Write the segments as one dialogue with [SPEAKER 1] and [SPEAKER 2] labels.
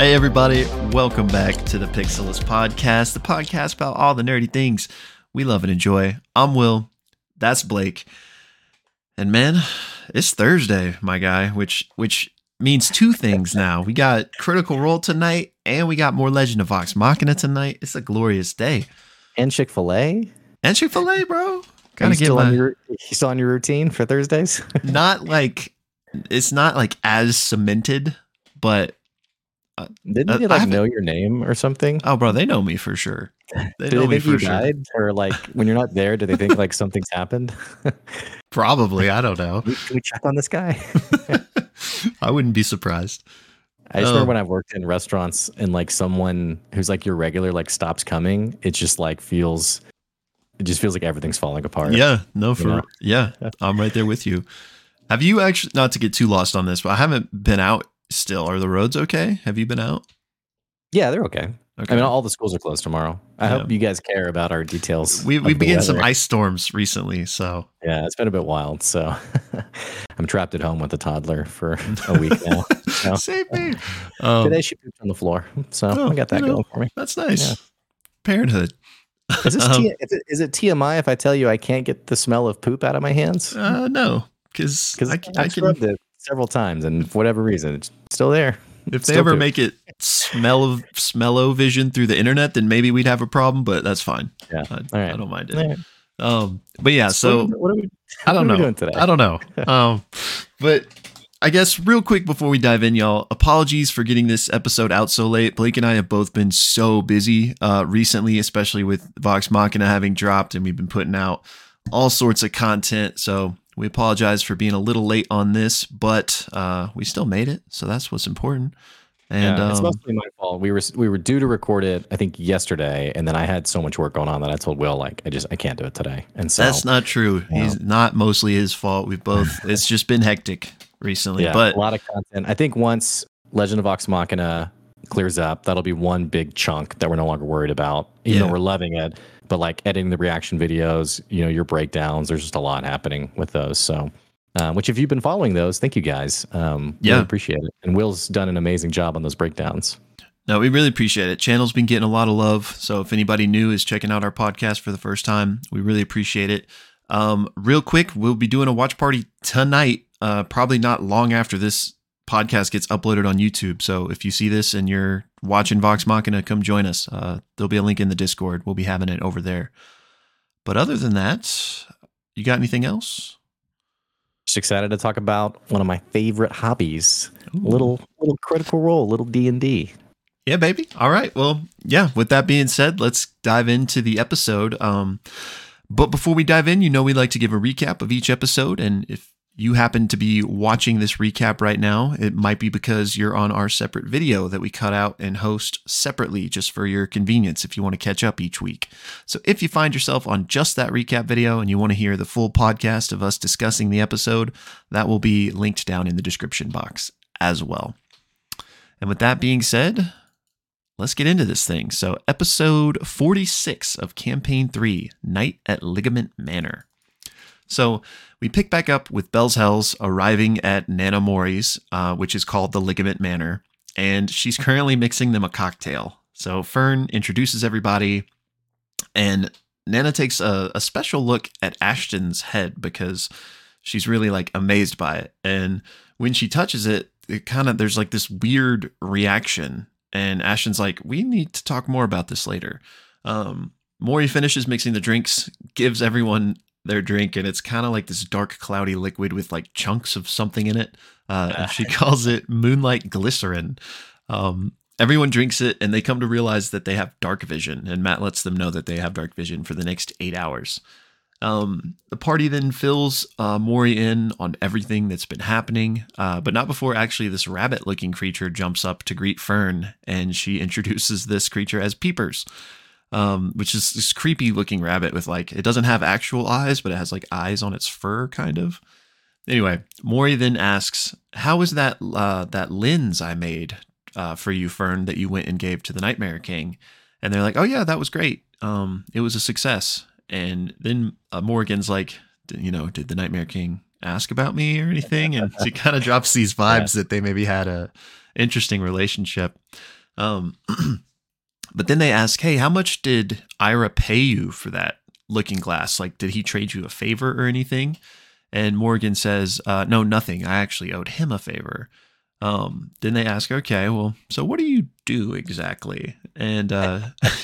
[SPEAKER 1] Hey, everybody, welcome back to the Pixelist Podcast, the podcast about all the nerdy things we love and enjoy. I'm Will, that's Blake. And man, it's Thursday, my guy, which which means two things now. We got Critical Role tonight, and we got more Legend of Vox Machina tonight. It's a glorious day.
[SPEAKER 2] And Chick Fil A.
[SPEAKER 1] And Chick Fil A, bro. Gotta get
[SPEAKER 2] still
[SPEAKER 1] my
[SPEAKER 2] on your you still on your routine for Thursdays?
[SPEAKER 1] not like it's not like as cemented, but
[SPEAKER 2] Didn't
[SPEAKER 1] Uh,
[SPEAKER 2] they like know your name or something?
[SPEAKER 1] oh, bro, they know me for sure. They
[SPEAKER 2] do
[SPEAKER 1] know
[SPEAKER 2] they
[SPEAKER 1] me
[SPEAKER 2] think
[SPEAKER 1] for
[SPEAKER 2] you
[SPEAKER 1] sure.
[SPEAKER 2] died, or like when you're not there, do they think like something's happened?
[SPEAKER 1] Probably, I don't know.
[SPEAKER 2] Can we check on this guy?
[SPEAKER 1] I wouldn't be surprised.
[SPEAKER 2] I just
[SPEAKER 1] Oh.
[SPEAKER 2] remember when I've worked in restaurants and like someone who's like your regular like stops coming, it just like feels, it just feels like everything's falling apart.
[SPEAKER 1] Yeah, no, for
[SPEAKER 2] know?
[SPEAKER 1] yeah, I'm right there with you. Have you actually not to get too lost on this, but I haven't been out still. Are the roads okay? Have you been out?
[SPEAKER 2] yeah, they're okay.
[SPEAKER 1] Okay.
[SPEAKER 2] I mean, all the schools are closed tomorrow. I
[SPEAKER 1] Yeah.
[SPEAKER 2] hope you guys care about our details.
[SPEAKER 1] we we began some ice storms recently, so
[SPEAKER 2] Yeah, it's been a bit wild. So I'm trapped at home with a toddler for a week now. So
[SPEAKER 1] save me. Um,
[SPEAKER 2] today she pooped on the floor. So
[SPEAKER 1] Oh,
[SPEAKER 2] I got that
[SPEAKER 1] you know.
[SPEAKER 2] going for me.
[SPEAKER 1] that's nice.
[SPEAKER 2] Yeah.
[SPEAKER 1] Parenthood.
[SPEAKER 2] Is this
[SPEAKER 1] Um,
[SPEAKER 2] T- is, it, is it TMI if I tell you I can't get the smell of poop out of my hands?
[SPEAKER 1] Uh, no, because
[SPEAKER 2] I,
[SPEAKER 1] I,
[SPEAKER 2] I,
[SPEAKER 1] c- I
[SPEAKER 2] have
[SPEAKER 1] can.
[SPEAKER 2] scrubbed it several times, and for whatever reason, it's still there.
[SPEAKER 1] If they
[SPEAKER 2] still
[SPEAKER 1] ever
[SPEAKER 2] poop.
[SPEAKER 1] make it smell of smello vision through the internet, then maybe we'd have a problem. But that's fine.
[SPEAKER 2] Yeah.
[SPEAKER 1] I,
[SPEAKER 2] right.
[SPEAKER 1] I don't mind it.
[SPEAKER 2] Right.
[SPEAKER 1] Um, but yeah, so
[SPEAKER 2] what are we, what
[SPEAKER 1] I don't
[SPEAKER 2] are we
[SPEAKER 1] know.
[SPEAKER 2] doing today?
[SPEAKER 1] I don't know. Um, but I guess real quick before we dive in, y'all, apologies for getting this episode out so late. Blake and I have both been so busy uh, recently, especially with Vox Machina having dropped, and we've been putting out all sorts of content. So we apologize for being a little late on this, but uh, we still made it, so that's what's important. And
[SPEAKER 2] yeah, it's
[SPEAKER 1] um,
[SPEAKER 2] mostly my fault. We were we were due to record it, I think yesterday, and then I had so much work going on that I told Will like I just I can't do it today. And so
[SPEAKER 1] that's not true.
[SPEAKER 2] Yeah.
[SPEAKER 1] He's not mostly his fault. We've both. it's just been hectic recently,
[SPEAKER 2] yeah,
[SPEAKER 1] but
[SPEAKER 2] a lot of content. I think once Legend of Vox Machina clears up, that'll be one big chunk that we're no longer worried about. Even
[SPEAKER 1] Yeah.
[SPEAKER 2] though we're loving it, but like editing the reaction videos, you know, your breakdowns, there's just a lot happening with those. So, um, which if you've been following those, thank you guys. Um,
[SPEAKER 1] Yeah.
[SPEAKER 2] really appreciate it. And Will's done an amazing job on those breakdowns.
[SPEAKER 1] No, we really appreciate it. Channel's been getting a lot of love. So if anybody new is checking out our podcast for the first time, we really appreciate it. Um, real quick, we'll be doing a watch party tonight, uh, probably not long after this podcast gets uploaded on YouTube. So if you see this and you're watching Vox Machina, come join us. Uh, there'll be a link in the Discord. We'll be having it over there. But other than that, you got anything else?
[SPEAKER 2] Just excited to talk about one of my favorite hobbies. Little little critical role, little D and D.
[SPEAKER 1] Yeah, baby. All right. Well, yeah, with that being said, let's dive into the episode. Um, but before we dive in, you know, we like to give a recap of each episode. And if you happen to be watching this recap right now, it might be because you're on our separate video that we cut out and host separately just for your convenience if you want to catch up each week. So if you find yourself on just that recap video and you want to hear the full podcast of us discussing the episode, that will be linked down in the description box as well. And with that being said, let's get into this thing. So, episode 46 of Campaign 3 Night at Ligament Manor. So, we pick back up with Bell's Hells arriving at Nana Morri's, uh, which is called the Ligament Manor, and she's currently mixing them a cocktail. So, Fern introduces everybody, and Nana takes a, a special look at Ashton's head because she's really like amazed by it. And when she touches it, it kind of there's like this weird reaction and Ashton's like, we need to talk more about this later. Um, Morri finishes mixing the drinks, gives everyone their drink, and it's kind of like this dark, cloudy liquid with like chunks of something in it. Uh, and she calls it moonlight glycerin. Um, everyone drinks it, and they come to realize that they have dark vision, and Matt lets them know that they have dark vision for the next eight hours. Um, the party then fills uh, Morri in on everything that's been happening, uh, but not before actually this rabbit looking creature jumps up to greet Fern, and she introduces this creature as Peepers, um, which is this creepy looking rabbit with like, it doesn't have actual eyes, but it has like eyes on its fur, kind of. Anyway, Morri then asks, How is that, uh, that lens I made uh, for you, Fern, that you went and gave to the Nightmare King? And they're like, Oh, yeah, that was great. Um, it was a success. And then uh, Morgan's like, you know, did the Nightmare King ask about me or anything? And she kind of drops these vibes that they maybe had a interesting relationship. Um, but then they ask, "Hey, how much did Ira pay you for that looking glass? Like, did he trade you a favor or anything?" And Morgan says, uh, "No, nothing. I actually owed him a favor." Um, then they ask, "Okay, well, so what do you do exactly?" And uh,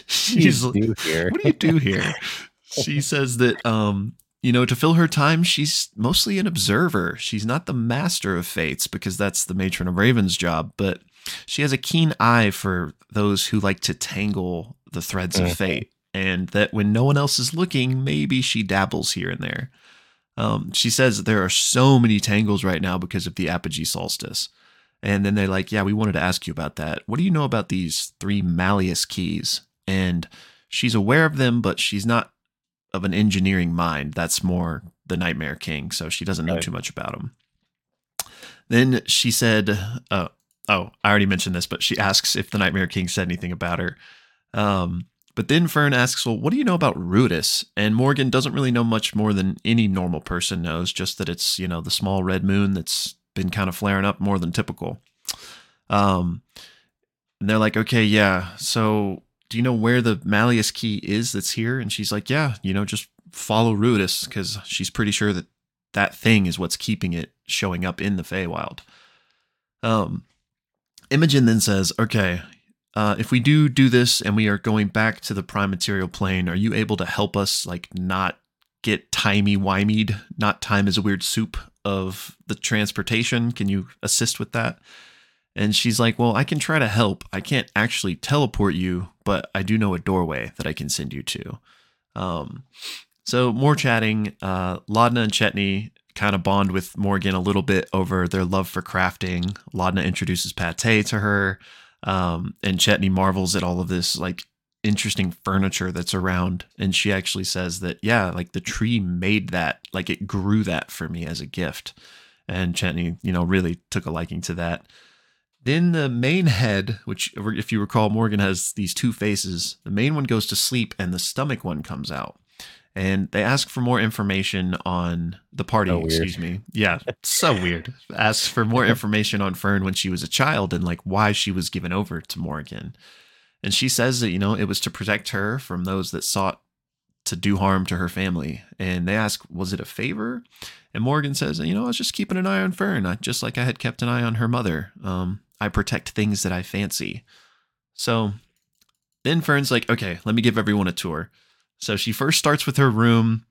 [SPEAKER 1] she's,
[SPEAKER 2] What do you do here?
[SPEAKER 1] "What do you do here?" she says that um, you know, to fill her time, she's mostly an observer. She's not the master of fates because that's the matron of Raven's job, but she has a keen eye for those who like to tangle the threads
[SPEAKER 2] Mhm.
[SPEAKER 1] of fate. And that when no one else is looking, maybe she dabbles here and there. Um, she says there are so many tangles right now because of the apogee solstice. And then they're like, Yeah, we wanted to ask you about that. What do you know about these three Malleus keys? And she's aware of them, but she's not of an engineering mind. That's more the Nightmare King. So she doesn't know
[SPEAKER 2] Right.
[SPEAKER 1] too much about them. Then she said, uh, Oh, I already mentioned this, but she asks if the Nightmare King said anything about her. Um, but then Fern asks, Well, what do you know about Ruidus? And Morgan doesn't really know much more than any normal person knows, just that it's, you know, the small red moon that's been kind of flaring up more than typical. Um, and they're like, Okay, yeah. So do you know where the Malleus key is that's here? And she's like, Yeah, you know, just follow Ruidus because she's pretty sure that that thing is what's keeping it showing up in the Feywild. Um, Imogen then says, Okay, uh, if we do do this and we are going back to the prime material plane, are you able to help us, like, not get timey wimeyed? Not time is a weird soup of the transportation. Can you assist with that? And she's like, Well, I can try to help. I can't actually teleport you, but I do know a doorway that I can send you to. Um, so more chatting. Uh, Laudna and Chetney kind of bond with Morgan a little bit over their love for crafting. Laudna introduces pate to her, um, and Chetney marvels at all of this like interesting furniture that's around. And she actually says that yeah, like the tree made that, like it grew that for me as a gift. And Chetney, you know, really took a liking to that. Then the main head, which, if you recall, Morgan has these two faces. The main one goes to sleep, and the stomach one comes out. And they ask for more information on the party.
[SPEAKER 2] So
[SPEAKER 1] excuse me. Yeah, so weird. Asks for more information on Fern when she was a child and like why she was given over to Morgan. And she says that you know it was to protect her from those that sought to do harm to her family. And they ask, was it a favor? And Morgan says, you know, I was just keeping an eye on Fern, I- just like I had kept an eye on her mother. Um, I protect things that I fancy. So then Fern's like, okay, let me give everyone a tour. So she first starts with her room,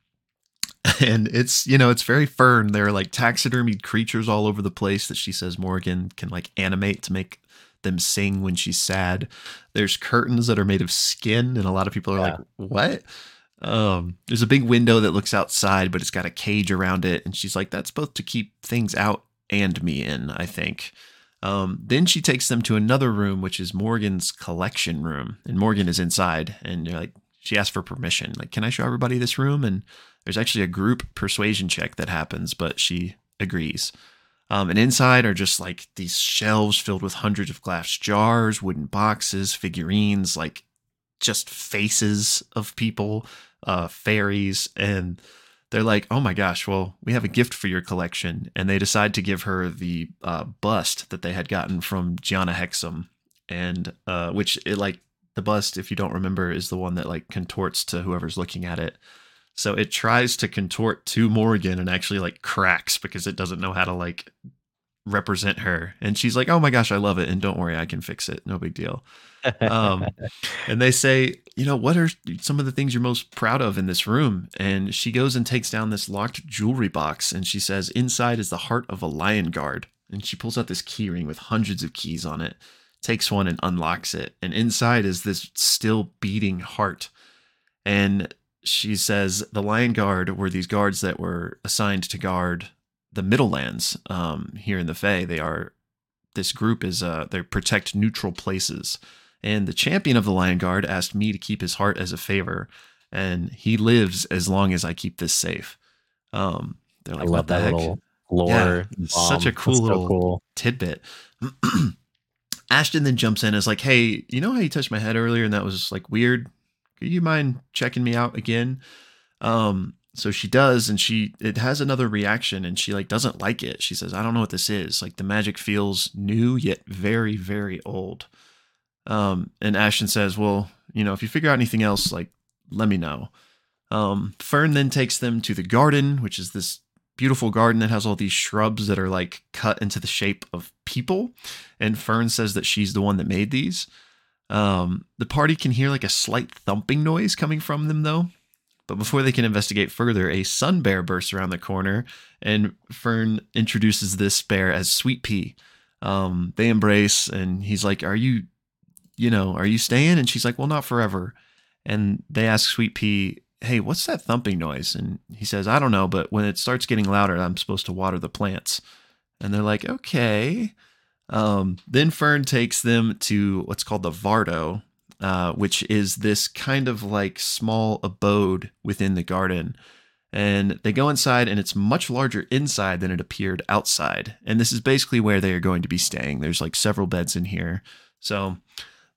[SPEAKER 1] and it's, you know, it's very Fern. There are like taxidermied creatures all over the place that she says Morgan can like animate to make them sing when she's sad. There's curtains that are made of skin, and a lot of people are like, what? Um, there's a big window that looks outside, but it's got a cage around it. And she's like, that's both to keep things out and me in, I think. Um, then she takes them to another room, which is Morgan's collection room. And Morgan is inside. And you're like, she asks for permission. Like, can I show everybody this room? And there's actually a group persuasion check that happens, but she agrees. Um, and inside are just like these shelves filled with hundreds of glass jars, wooden boxes, figurines, like just faces of people, uh, fairies, and they're like, "Oh my gosh, well, we have a gift for your collection," and they decide to give her the uh, bust that they had gotten from Gianna Hexam, and uh, which it like the bust, if you don't remember, is the one that like contorts to whoever's looking at it. So it tries to contort to Morgan and actually like cracks because it doesn't know how to like represent her. And she's like, "Oh my gosh, I love it, and don't worry, I can fix it. No big deal." um, and they say, you know, what are some of the things you're most proud of in this room? And she goes and takes down this locked jewelry box and she says, inside is the heart of a lion guard. And she pulls out this key ring with hundreds of keys on it, takes one and unlocks it. And inside is this still beating heart. And she says the lion guard were these guards that were assigned to guard the Middlelands um, here in the Fae. They are this group is uh, they protect neutral places. And the champion of the Lion Guard asked me to keep his heart as a favor, and he lives as long as I keep this safe. Um, they're like, I
[SPEAKER 2] love
[SPEAKER 1] what the
[SPEAKER 2] that
[SPEAKER 1] heck?
[SPEAKER 2] little lore.
[SPEAKER 1] Yeah, such a cool
[SPEAKER 2] so
[SPEAKER 1] little-
[SPEAKER 2] cool.
[SPEAKER 1] tidbit. Ashton then jumps in and is like, "Hey, you know how you touched my head earlier and that was like weird? Could you mind checking me out again?" Um, so she does, and she it has another reaction, and she like doesn't like it. She says, "I don't know what this is. Like the magic feels new yet very very old." Um, and Ashton says, "Well, you know, if you figure out anything else, like let me know." Um, Fern then takes them to the garden, which is this beautiful garden that has all these shrubs that are like cut into the shape of people. And Fern says that she's the one that made these. Um, the party can hear like a slight thumping noise coming from them, though. But before they can investigate further, a sun bear bursts around the corner, and Fern introduces this bear as Sweet Pea. Um, they embrace, and he's like, "Are you, you know, are you staying?" And she's like, "Well, not forever." And they ask Sweet Pea hey, what's that thumping noise? And he says, I don't know, but when it starts getting louder, I'm supposed to water the plants. And they're like, okay. Um, then Fern takes them to what's called the Vardo, uh, which is this kind of like small abode within the garden. And they go inside, and it's much larger inside than it appeared outside. And this is basically where they are going to be staying. There's like several beds in here. So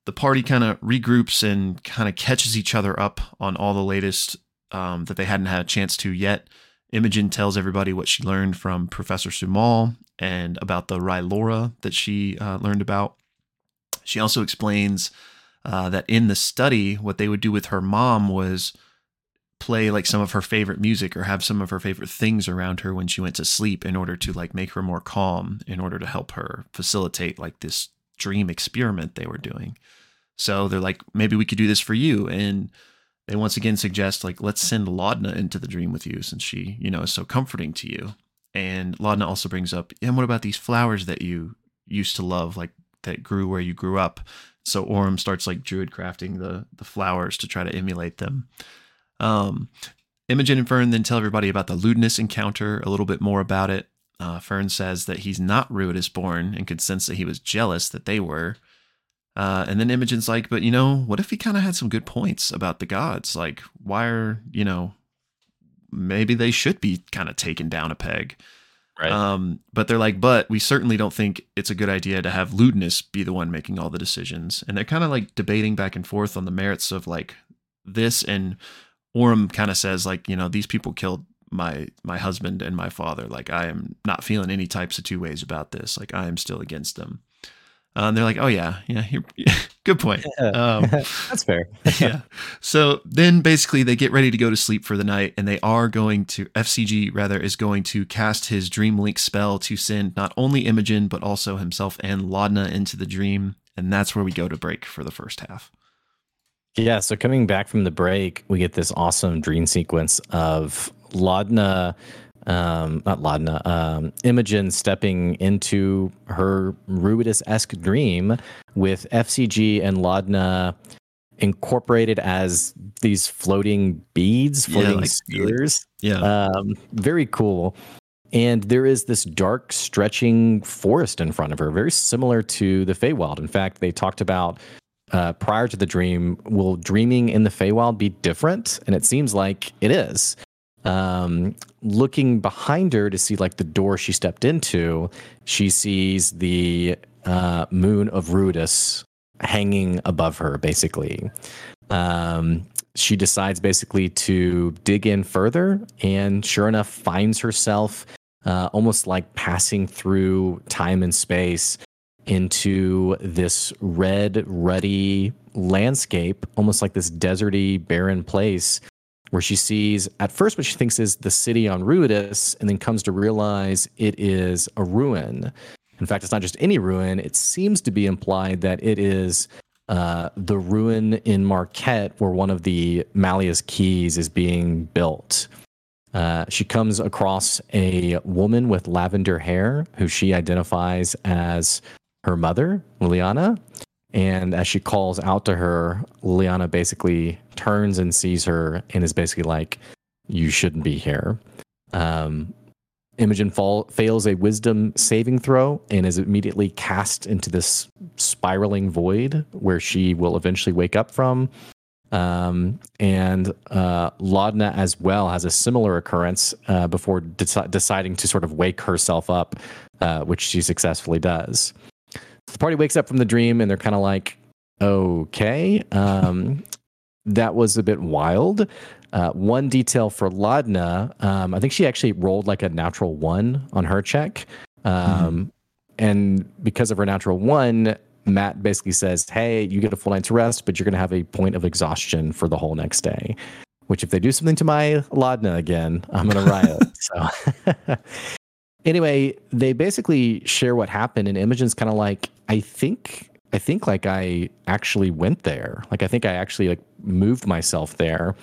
[SPEAKER 1] the party kind of regroups and kind of catches each other up on all the latest um, that they hadn't had a chance to yet. Imogen tells everybody what she learned from Professor Sumal and about the Rylora that she uh, learned about. She also explains uh, that in the study, what they would do with her mom was play like some of her favorite music or have some of her favorite things around her when she went to sleep in order to like make her more calm in order to help her facilitate like this dream experiment they were doing. So they're like, maybe we could do this for you. And they once again suggest, like, let's send Laudna into the dream with you since she, you know, is so comforting to you. And Laudna also brings up, and what about these flowers that you used to love, like that grew where you grew up? So Orym starts like druid crafting the the flowers to try to emulate them. Um, Imogen and Fern then tell everybody about the Ludinus encounter, a little bit more about it. Uh, Fern says that he's not Ruidus born and could sense that he was jealous that they were. Uh, and then Imogen's like, but you know, what if he kind of had some good points about the gods? Like, why are, you know, maybe they should be kind of taken down a peg.
[SPEAKER 2] Right.
[SPEAKER 1] Um, but they're like, but we certainly don't think it's a good idea to have Ludinus be the one making all the decisions. And they're kind of like debating back and forth on the merits of like this. And Orym kind of says, like, you know, these people killed my my husband and my father. Like, I am not feeling any types of two ways about this. Like, I am still against them. Uh, and they're like, "Oh yeah, yeah, you're, good point." Um,
[SPEAKER 2] That's fair.
[SPEAKER 1] yeah. So then, basically, they get ready to go to sleep for the night, and they are going to FCG rather is going to cast his Dream Link spell to send not only Imogen but also himself and Laudna into the dream, and that's where we go to break for the first half.
[SPEAKER 2] Yeah. So coming back from the break, we get this awesome dream sequence of Laudna um, not Laudna, um, Imogen stepping into her Ruidus esque dream with FCG and Laudna incorporated as these floating beads, floating
[SPEAKER 1] like-
[SPEAKER 2] spheres.
[SPEAKER 1] Yeah.
[SPEAKER 2] Um, very cool. And there is this dark, stretching forest in front of her, very similar to the Feywild. In fact, they talked about uh, prior to the dream, will dreaming in the Feywild be different? And it seems like it is. Um, looking behind her to see like the door she stepped into, she sees the uh, moon of Ruidus hanging above her, basically. Um, she decides basically to dig in further, and sure enough, finds herself uh, almost like passing through time and space into this red, ruddy landscape, almost like this deserty, barren place where she sees at first what she thinks is the city on Ruidus, and then comes to realize it is a ruin. In fact, it's not just any ruin, it seems to be implied that it is uh, the ruin in Marquet where one of the Malleus keys is being built. Uh, she comes across a woman with lavender hair who she identifies as her mother, Liliana. And as she calls out to her, Liliana basically turns and sees her and is basically like, You shouldn't be here. Um, Imogen fall, fails a wisdom saving throw and is immediately cast into this spiraling void where she will eventually wake up from. Um, and uh, Laudna as well has a similar occurrence uh, before deci- deciding to sort of wake herself up, uh, which she successfully does. The party wakes up from the dream and they're kind of like, okay. Um, that was a bit wild. Uh, one detail for Laudna, um, I think she actually rolled like a natural one on her check. Um, mm-hmm. And because of her natural one, Matt basically says, Hey, you get a full night's rest, but you're going to have a point of exhaustion for the whole next day. Which, if they do something to my Laudna again, I'm going to riot. so, anyway, they basically share what happened, and Imogen's kind of like, I think, I think like I actually went there. Like, I think I actually like moved myself there.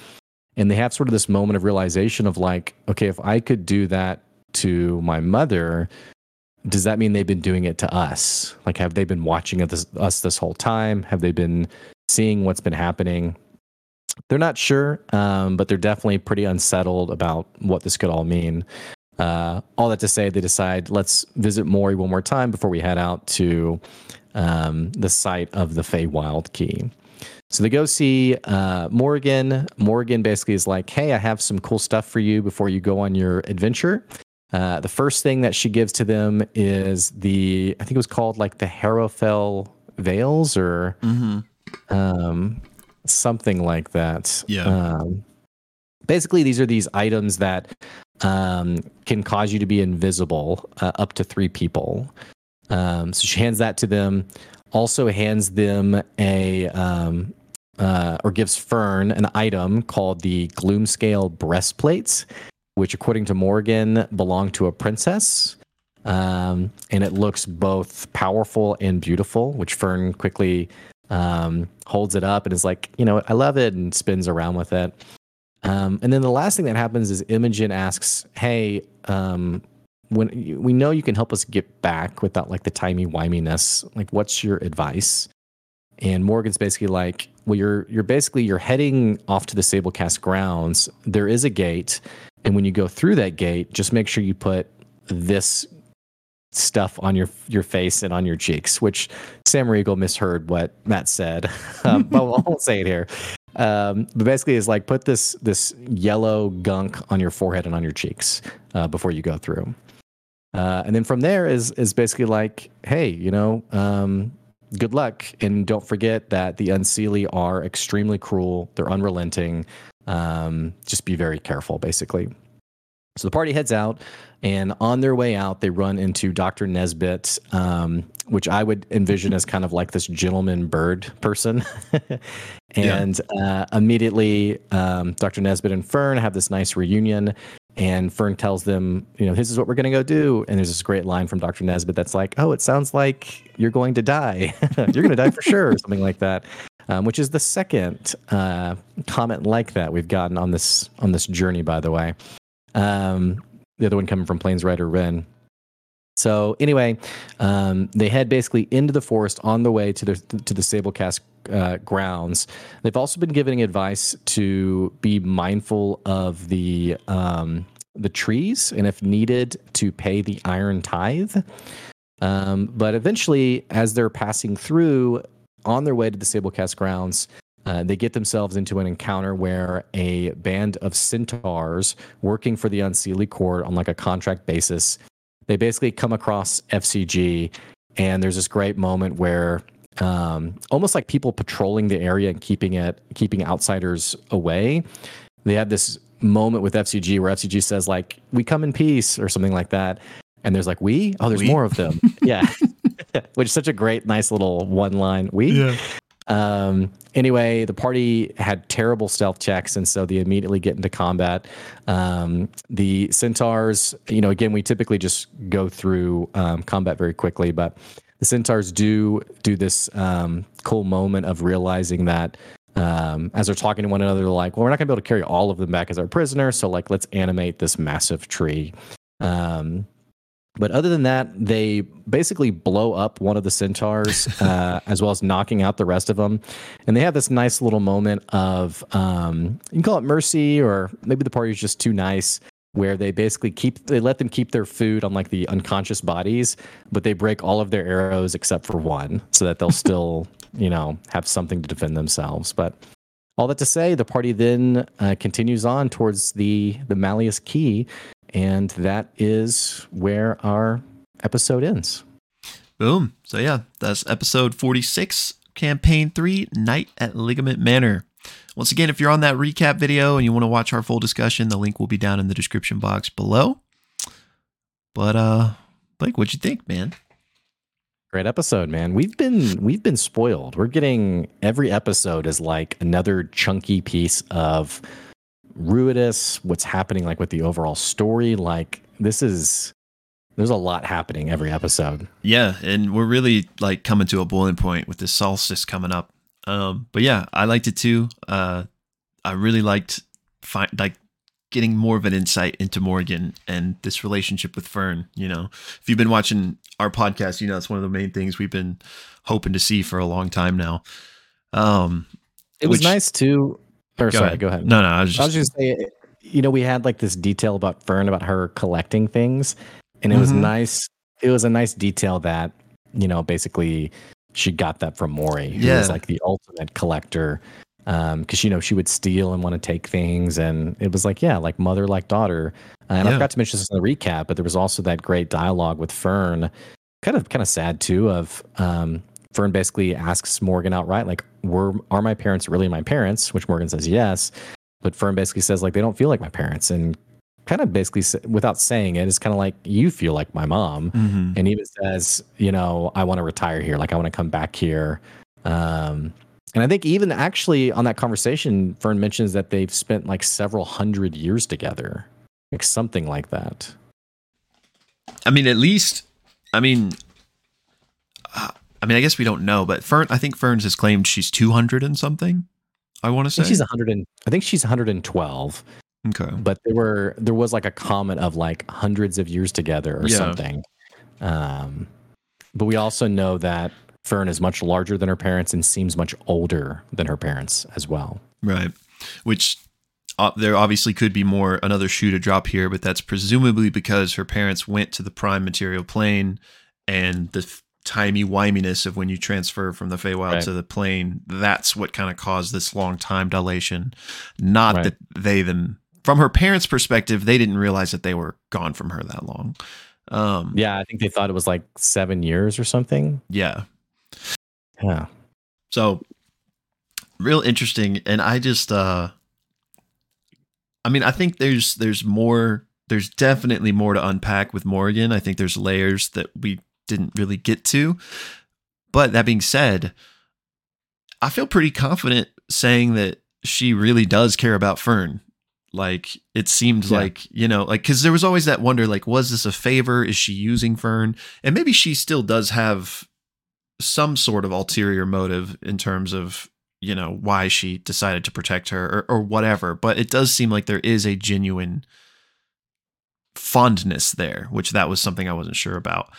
[SPEAKER 2] And they have sort of this moment of realization of like, okay, if I could do that to my mother, does that mean they've been doing it to us? Like, have they been watching us, this whole time? Have they been seeing what's been happening? They're not sure, um, but they're definitely pretty unsettled about what this could all mean. Uh, all that to say, they decide let's visit Morri one more time before we head out to um, the site of the Feywild Key. So they go see uh, Morgan. Morrigan basically is like, "Hey, I have some cool stuff for you before you go on your adventure." Uh, the first thing that she gives to them is the I think it was called like the Harrowfell Veils or mm-hmm. um, something like that.
[SPEAKER 1] Yeah.
[SPEAKER 2] Um, basically, these are these items that um, can cause you to be invisible uh, up to three people. Um, so she hands that to them. Also hands them a um, uh, or gives Fern an item called the Gloomscale breastplates which, according to Morgan, belonged to a princess. Um, and it looks both powerful and beautiful, which Fern quickly um, holds it up and is like, you know, I love it, and spins around with it. Um, and then the last thing that happens is Imogen asks, "Hey, um, when we know you can help us get back without like the timey wiminess, like what's your advice?" And Morgan's basically like, "Well, you're you're basically you're heading off to the Sablecast grounds. There is a gate, and when you go through that gate, just make sure you put this stuff on your your face and on your cheeks, which Sam Riegel misheard what Matt said, um, but I won't say it here. Um, but basically, is like put this this yellow gunk on your forehead and on your cheeks uh, before you go through, uh, and then from there is is basically like, hey, you know, um, good luck, and don't forget that the Unseelie are extremely cruel. They're unrelenting. Um, just be very careful, basically. So the party heads out, and on their way out, they run into Dr. Nesbit, um, which I would envision as kind of like this gentleman bird person. and yeah. uh, immediately, um, Dr. Nesbit and Fern have this nice reunion, and Fern tells them, you know, this is what we're going to go do. And there's this great line from Dr. Nesbit that's like, oh, it sounds like you're going to die. you're going to die for sure, or something like that um, which is the second uh, comment like that we've gotten on this on this journey. By the way, um, the other one coming from Plains Rider Ren. So anyway, um, they head basically into the forest on the way to the to the Sablecast uh, grounds. They've also been giving advice to be mindful of the um, the trees and, if needed, to pay the iron tithe. Um, but eventually, as they're passing through, on their way to the Sablecast grounds, uh, they get themselves into an encounter where a band of centaurs working for the Unseelie Court on like a contract basis, they basically come across FCG, and there's this great moment where um, almost like people patrolling the area and keeping it keeping outsiders away. They have this moment with FCG where FCG says like "We come in peace" or something like that, and there's like "We oh, there's we? more of them." yeah, which is such a great, nice little one line. We. Yeah. Um, anyway, the party had terrible stealth checks, and so they immediately get into combat. Um, the centaurs, you know, again, we typically just go through um, combat very quickly, but the centaurs do do this um, cool moment of realizing that um, as they're talking to one another, they're like, "Well, we're not going to be able to carry all of them back as our prisoners, so like, let's animate this massive tree." Um, but other than that, they basically blow up one of the centaurs, uh, as well as knocking out the rest of them. And they have this nice little moment of, um, you can call it mercy, or maybe the party's just too nice, where they basically keep, they let them keep their food on like the unconscious bodies, but they break all of their arrows except for one, so that they'll still, you know, have something to defend themselves. But all that to say, the party then uh, continues on towards the the Malleus Key, and that is where our episode ends.
[SPEAKER 1] Boom. So, yeah, that's episode 46, campaign three, Night at Ligament Manor. once again, if you're on that recap video and you want to watch our full discussion, the link will be down in the description box below. But uh Blake, what'd you think, man?
[SPEAKER 2] Great episode, man. We've been we've been spoiled. We're getting every episode is like another chunky piece of Ruidus, what's happening like with the overall story. Like this is there's a lot happening every episode.
[SPEAKER 1] Yeah, and we're really like coming to a boiling point with this solstice coming up. Um, but yeah, I liked it too. Uh, I really liked fi- like getting more of an insight into Morgan and this relationship with Fern. You know, if you've been watching our podcast, you know it's one of the main things we've been hoping to see for a long time now. Um,
[SPEAKER 2] It was
[SPEAKER 1] which-
[SPEAKER 2] nice too. Or
[SPEAKER 1] Go
[SPEAKER 2] sorry,
[SPEAKER 1] ahead.
[SPEAKER 2] go ahead.
[SPEAKER 1] No, no, I was just,
[SPEAKER 2] I was just saying, you know, we had like this detail about Fern about her collecting things, and it was
[SPEAKER 1] Mhm.
[SPEAKER 2] nice. It was a nice detail that you know, basically, she got that from Morri, who
[SPEAKER 1] Yeah.
[SPEAKER 2] was like the ultimate collector. Um, because you know she would steal and want to take things, and it was like yeah, like mother like daughter. Uh, and I forgot to mention this in the recap, but there was also that great dialogue with Fern, kind of kind of sad too. Of um, Fern basically asks Morgan outright, like, "Were are my parents really my parents?" Which Morgan says yes, but Fern basically says like they don't feel like my parents, and kind of basically without saying it, it's kind of like you feel like my mom,
[SPEAKER 1] Mhm.
[SPEAKER 2] and even says, you know, I want to retire here, like I want to come back here. Um, and I think even actually on that conversation, Fern mentions that they've spent like several hundred years together, like something like that.
[SPEAKER 1] I mean, at least, I mean, I mean, I guess we don't know, but Fern, I think Ferns has claimed she's 200 and something. I want to say.
[SPEAKER 2] she's 100 and I think she's 112,
[SPEAKER 1] okay.
[SPEAKER 2] but there were there was like a comment of like hundreds of years together or
[SPEAKER 1] Yeah.
[SPEAKER 2] something. Um, but we also know that Fern is much larger than her parents and seems much older than her parents as well.
[SPEAKER 1] Right. Which uh, there obviously could be more another shoe to drop here, but that's presumably because her parents went to the prime material plane and the f- timey wiminess of when you transfer from the Feywild
[SPEAKER 2] Right.
[SPEAKER 1] to the plane, that's what kind of caused this long time dilation. Not
[SPEAKER 2] Right.
[SPEAKER 1] that they them from her parents' perspective, they didn't realize that they were gone from her that long. Um
[SPEAKER 2] Yeah, I think they thought it was like seven years or something.
[SPEAKER 1] yeah.
[SPEAKER 2] Yeah.
[SPEAKER 1] So real interesting and I just uh I mean I think there's there's more there's definitely more to unpack with Morgan. I think there's layers that we didn't really get to. But that being said, I feel pretty confident saying that she really does care about Fern. Like it seemed
[SPEAKER 2] Yeah.
[SPEAKER 1] like, you know, like cuz there was always that wonder like was this a favor? Is she using Fern? And maybe she still does have some sort of ulterior motive in terms of you know why she decided to protect her or, or whatever but it does seem like there is a genuine fondness there which that was something i wasn't sure about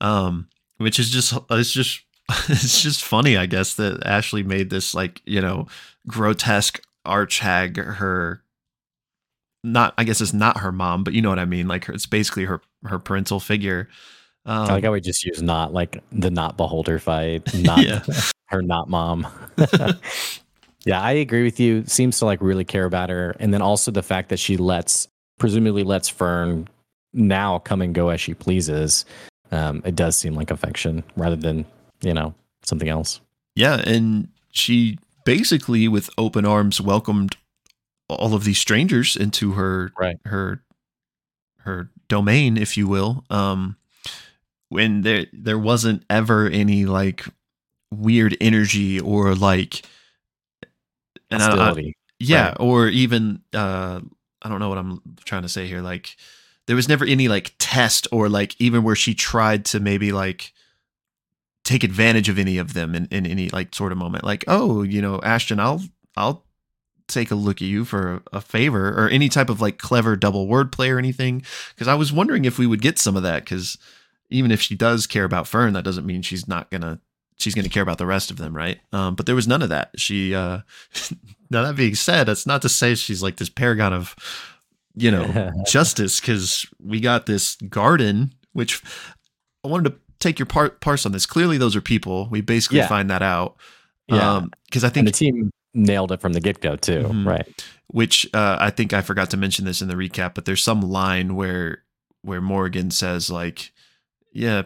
[SPEAKER 1] um which is just it's just it's just funny i guess that ashley made this like you know grotesque arch hag her not i guess it's not her mom but you know what i mean like her, it's basically her her parental figure um,
[SPEAKER 2] I like how we just use not like the not beholder fight, not
[SPEAKER 1] Yeah.
[SPEAKER 2] her not mom. yeah, I agree with you. Seems to like really care about her. And then also the fact that she lets presumably lets Fern now come and go as she pleases. Um, it does seem like affection rather than, you know, something else.
[SPEAKER 1] Yeah, and she basically with open arms welcomed all of these strangers into her
[SPEAKER 2] Right.
[SPEAKER 1] her her domain, if you will. Um when there there wasn't ever any like weird energy or like and I- I- yeah,
[SPEAKER 2] Right.
[SPEAKER 1] or even uh I don't know what I'm trying to say here. Like there was never any like test or like even where she tried to maybe like take advantage of any of them in, in any like sort of moment. Like, oh, you know, Ashton, I'll I'll take a look at you for a, favor or any type of like clever double wordplay or anything. Cause I was wondering if we would get some of that because even if she does care about Fern, that doesn't mean she's not gonna she's gonna care about the rest of them, right? Um, but there was none of that. She uh now that being said, that's not to say she's like this paragon of you know justice because we got this garden which i wanted to take your part parse on this clearly those are people we basically
[SPEAKER 2] Yeah.
[SPEAKER 1] find that out
[SPEAKER 2] Yeah.
[SPEAKER 1] because i
[SPEAKER 2] and
[SPEAKER 1] think
[SPEAKER 2] the team nailed it from the get go too.
[SPEAKER 1] Mhm.
[SPEAKER 2] Right.
[SPEAKER 1] which uh, i think i forgot to mention this in the recap but there's some line where where morgan says like yeah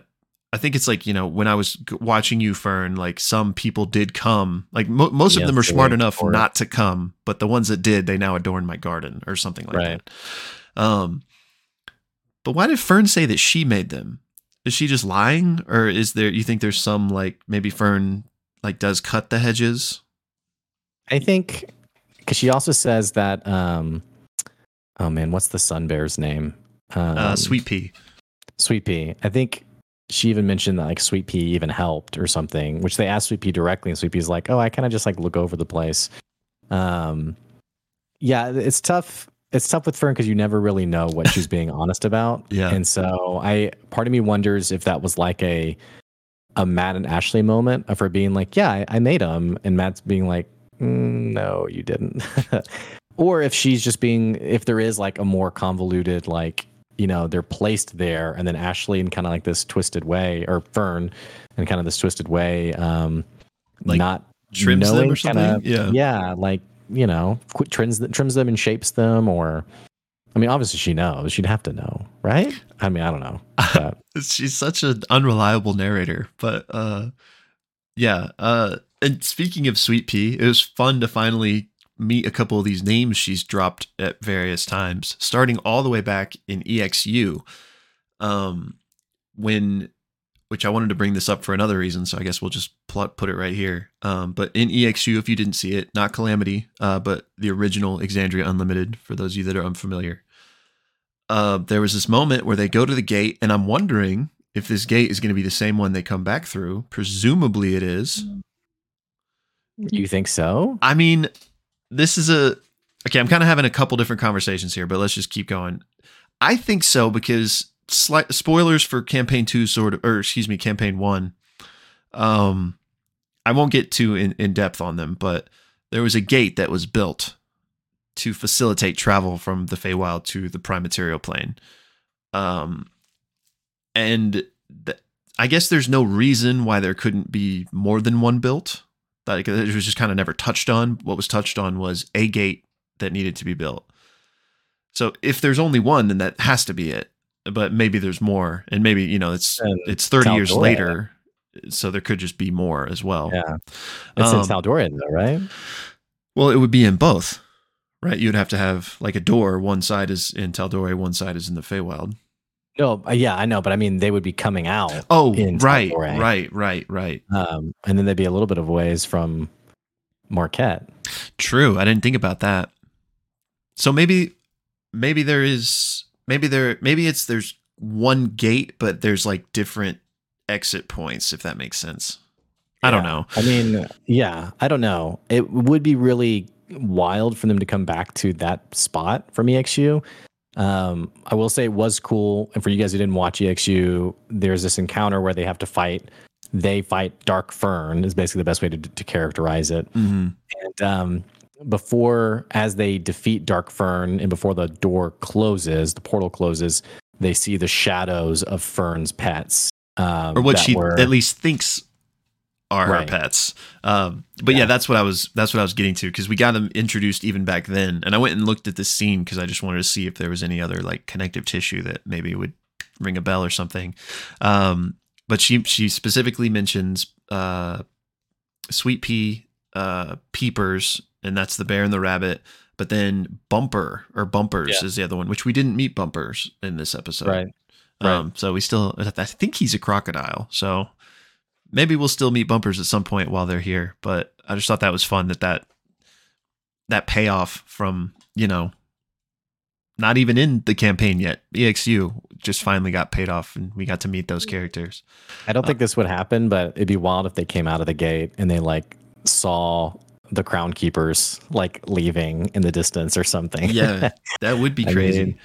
[SPEAKER 1] I think it's like you know when I was watching you, Fern. Like some people did come. Like mo- most of them are smart enough not to come, but the ones that did, they now adorn my garden or something like
[SPEAKER 2] Right.
[SPEAKER 1] that. Um, but why did Fern say that she made them? Is she just lying, or is there? You think there's some like maybe Fern like does cut the hedges?
[SPEAKER 2] I think because she also says that. um Oh man, what's the sun bear's name? Um,
[SPEAKER 1] uh, Sweet Pea.
[SPEAKER 2] Sweet Pea. I think she even mentioned that like Sweet Pea even helped or something, which they asked Sweet Pea directly, and Sweet Pea's like, "Oh, I kind of just like look over the place." Um, yeah, it's tough. It's tough with Fern because you never really know what she's being honest about.
[SPEAKER 1] Yeah.
[SPEAKER 2] and so I part of me wonders if that was like a a Matt and Ashley moment of her being like, "Yeah, I, I made them," and Matt's being like, mm, "No, you didn't." or if she's just being, if there is like a more convoluted, like you know, they're placed there, and then Ashley in kind of like this twisted way, or Fern in kind of this twisted way, um,
[SPEAKER 1] Like,
[SPEAKER 2] not
[SPEAKER 1] trims them or something?
[SPEAKER 2] kinda-
[SPEAKER 1] Yeah.
[SPEAKER 2] yeah, like you know, qu- trims trims them and shapes them, or I mean, obviously she knows. She'd have to know, right? I mean, I don't know.
[SPEAKER 1] She's such an unreliable narrator but uh yeah uh and speaking of sweet pea it was fun to finally meet a couple of these names she's dropped at various times starting all the way back in exu um when which i wanted to bring this up for another reason so i guess we'll just plot, put it right here um but in exu if you didn't see it not calamity uh but the original exandria unlimited for those of you that are unfamiliar uh, there was this moment where they go to the gate, and I'm wondering if this gate is going to be the same one they come back through. Presumably, it is.
[SPEAKER 2] you think so?
[SPEAKER 1] I mean, this is a okay. I'm kind of having a couple different conversations here, but let's just keep going. I think so because slight spoilers for campaign two, sort of, or excuse me, campaign one. Um, I won't get too in, in depth on them, but there was a gate that was built to facilitate travel from the Feywild to the Prime Material Plane. Um, and th- I guess there's no reason why there couldn't be more than one built. Like it was just kind of never touched on. What was touched on was a gate that needed to be built. So if there's only one, then that has to be it. But maybe there's more, and maybe you know it's it's 30 years later, so there could just be more as well.
[SPEAKER 2] Yeah, it's in
[SPEAKER 1] Um,
[SPEAKER 2] Tal'Dorei though, right?
[SPEAKER 1] Well, it would be in both, right? You'd have to have like a door. One side is in Tal'Dorei, one side is in the Feywild.
[SPEAKER 2] No, uh, yeah, I know, but I mean, they would be coming out,
[SPEAKER 1] Oh, right, right, right, right.
[SPEAKER 2] um, and then they'd be a little bit of ways from Marquet.
[SPEAKER 1] True. I didn't think about that. So maybe, maybe there is, maybe there, maybe it's there's one gate, but there's like different exit points, if that makes sense. I don't know.
[SPEAKER 2] I mean, yeah, I don't know. It would be really wild for them to come back to that spot from EXU. Um, I will say it was cool. And for you guys who didn't watch EXU, there's this encounter where they have to fight. They fight Dark Fern is basically the best way to, to characterize it.
[SPEAKER 1] hmm
[SPEAKER 2] And um, before, as they defeat Dark Fern and before the door closes, the portal closes, they see the shadows of Fern's pets. Um,
[SPEAKER 1] Or what she
[SPEAKER 2] were-
[SPEAKER 1] at least thinks are
[SPEAKER 2] Right.
[SPEAKER 1] pets. Um, but yeah.
[SPEAKER 2] Yeah.
[SPEAKER 1] that's what I was. That's what I was getting to because we got them introduced even back then, and I went and looked at this scene because I just wanted to see if there was any other like connective tissue that maybe would ring a bell or something. Um, but she she specifically mentions uh, sweet pea, uh, peepers, and that's the bear and the rabbit. But then bumper or bumpers
[SPEAKER 2] Yeah.
[SPEAKER 1] is the other one, which we didn't meet bumpers in this episode.
[SPEAKER 2] Right. Right.
[SPEAKER 1] Um, so we still, I think he's a crocodile. So maybe we'll still meet bumpers at some point while they're here. But I just thought that was fun that that that payoff from you know not even in the campaign yet. EXU just finally got paid off, and we got to meet those characters.
[SPEAKER 2] I don't think uh, this would happen, but it'd be wild if they came out of the gate and they like saw the crown keepers like leaving in the distance or something.
[SPEAKER 1] Yeah, that would be
[SPEAKER 2] I
[SPEAKER 1] crazy.
[SPEAKER 2] mean,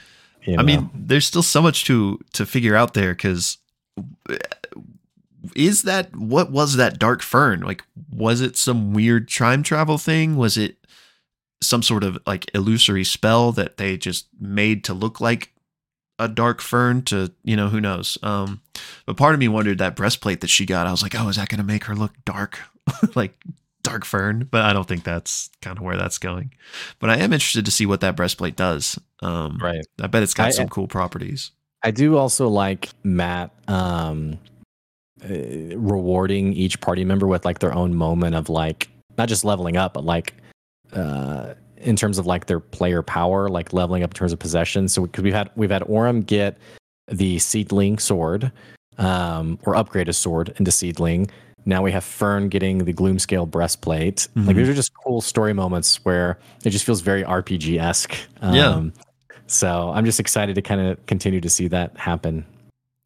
[SPEAKER 2] You
[SPEAKER 1] I mean, there's still so much to to figure out there because is that what was that dark fern? Like, was it some weird time travel thing? Was it some sort of like illusory spell that they just made to look like a dark fern? To you know, who knows? Um, but part of me wondered that breastplate that she got. I was like, oh, is that going to make her look dark, like dark fern? But I don't think that's kind of where that's going. But I am interested to see what that breastplate does. Um,
[SPEAKER 2] right.
[SPEAKER 1] I bet it's got
[SPEAKER 2] I-
[SPEAKER 1] some cool properties.
[SPEAKER 2] I do also like Matt um uh, rewarding each party member with like their own moment of like not just leveling up, but like uh, in terms of like their player power, like leveling up in terms of possession. So because we've had we've had Orym get the seedling sword, um, or upgrade a sword into seedling. Now we have Fern getting the Gloomscale breastplate.
[SPEAKER 1] Mhm.
[SPEAKER 2] Like these are just cool story moments where it just feels very RPG esque. Um,
[SPEAKER 1] Yeah.
[SPEAKER 2] So I'm just excited to kind of continue to see that happen.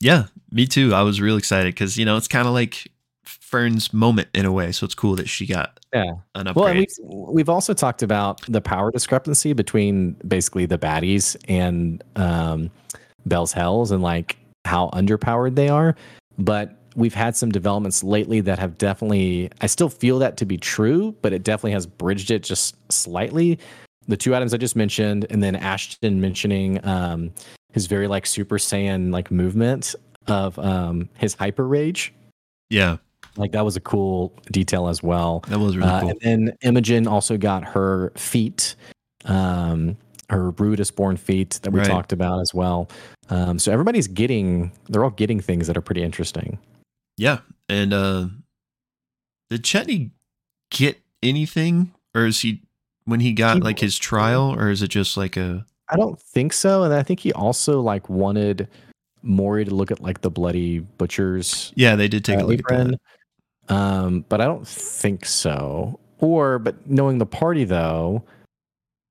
[SPEAKER 1] Yeah, me too. I was real excited because you know it's kind of like Fern's moment in a way. So it's cool that she got
[SPEAKER 2] Yeah.
[SPEAKER 1] an
[SPEAKER 2] Well,
[SPEAKER 1] upgrade.
[SPEAKER 2] and we've, we've also talked about the power discrepancy between basically the baddies and um, Bell's Hells and like how underpowered they are. But we've had some developments lately that have definitely, I still feel that to be true, but it definitely has bridged it just slightly. The two items I just mentioned, and then Ashton mentioning um, his very like Super Saiyan like movement of um, his hyper rage.
[SPEAKER 1] yeah,
[SPEAKER 2] Like that was a cool detail as well.
[SPEAKER 1] that was really
[SPEAKER 2] Uh,
[SPEAKER 1] cool.
[SPEAKER 2] And then Imogen also got her feet, um, her Ruidus born feet that we
[SPEAKER 1] Right.
[SPEAKER 2] talked about as well. Um, so everybody's getting, they're all getting things that are pretty interesting.
[SPEAKER 1] Yeah, and uh did Chetney get anything, or is he when he got
[SPEAKER 2] He-
[SPEAKER 1] like his trial, or is it just like a
[SPEAKER 2] I don't think so. And I think he also like wanted Morri to look at like the bloody butchers
[SPEAKER 1] yeah? They did take
[SPEAKER 2] uh,
[SPEAKER 1] a look at
[SPEAKER 2] apron.
[SPEAKER 1] that.
[SPEAKER 2] Um, but I don't think so. Or, but knowing the party though,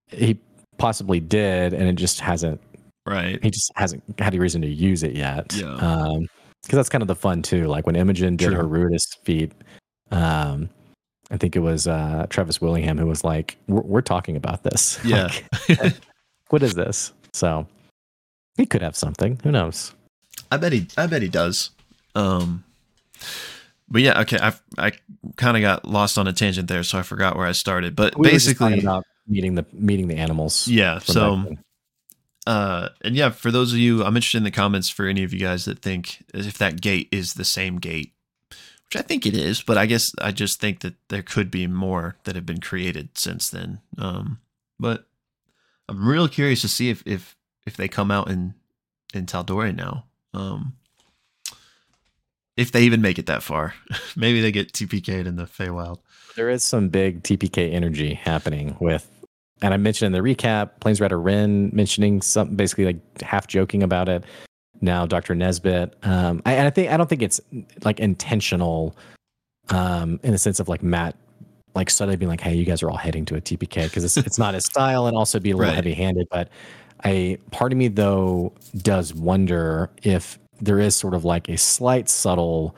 [SPEAKER 2] he possibly did, and it just hasn't
[SPEAKER 1] Right.
[SPEAKER 2] he just hasn't had a reason to use it yet.
[SPEAKER 1] Yeah.
[SPEAKER 2] Um, because that's kind of the fun too. Like when Imogen did
[SPEAKER 1] True.
[SPEAKER 2] her Ruidus feat, um, I think it was uh, Travis Willingham who was like, "We're, we're talking about this.
[SPEAKER 1] Yeah.
[SPEAKER 2] Like, what is this?" So he could have something. Who knows?
[SPEAKER 1] I bet he. I bet he does. Um, but yeah, okay. I I kind of got lost on a tangent there, so I forgot where I started. But
[SPEAKER 2] We
[SPEAKER 1] basically,
[SPEAKER 2] about meeting the meeting the animals.
[SPEAKER 1] yeah. So uh and yeah for those of you i'm interested in the comments for any of you guys that think if that gate is the same gate which i think it is but i guess i just think that there could be more that have been created since then um but i'm real curious to see if if if they come out in in Tal'Dorei now um if they even make it that far maybe they get tpk'd in the Feywild.
[SPEAKER 2] there is some big TPK energy happening with, and I mentioned in the recap, Planes Rider Ren mentioning something basically like half joking about it. Now Dr. Nesbit, um, I, I think I don't think it's like intentional, um, in the sense of like Matt, like suddenly being like, "Hey, you guys are all heading to a TPK," because it's it's not his style, and also be a little
[SPEAKER 1] Right.
[SPEAKER 2] heavy-handed. But a part of me though does wonder if there is sort of like a slight subtle,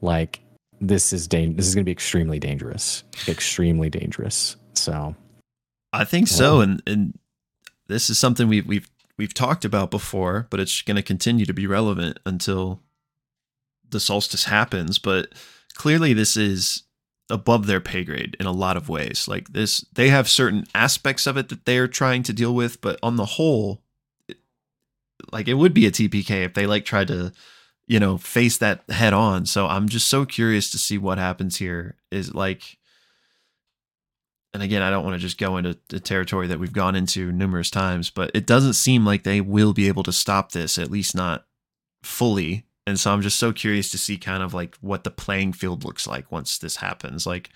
[SPEAKER 2] like this is dang- this is going to be extremely dangerous, extremely dangerous. So
[SPEAKER 1] I think so,
[SPEAKER 2] um,
[SPEAKER 1] and and this is something we've we've we've talked about before, but it's going to continue to be relevant until the solstice happens. But clearly, this is above their pay grade in a lot of ways. Like this, they have certain aspects of it that they're trying to deal with, but on the whole, it, like it would be a TPK if they like tried to, you know, face that head on. So I'm just so curious to see what happens here. Is like and again, I don't want to just go into the territory that we've gone into numerous times, but it doesn't seem like they will be able to stop this, at least not fully. And so I'm just so curious to see kind of like what the playing field looks like once this happens. Like,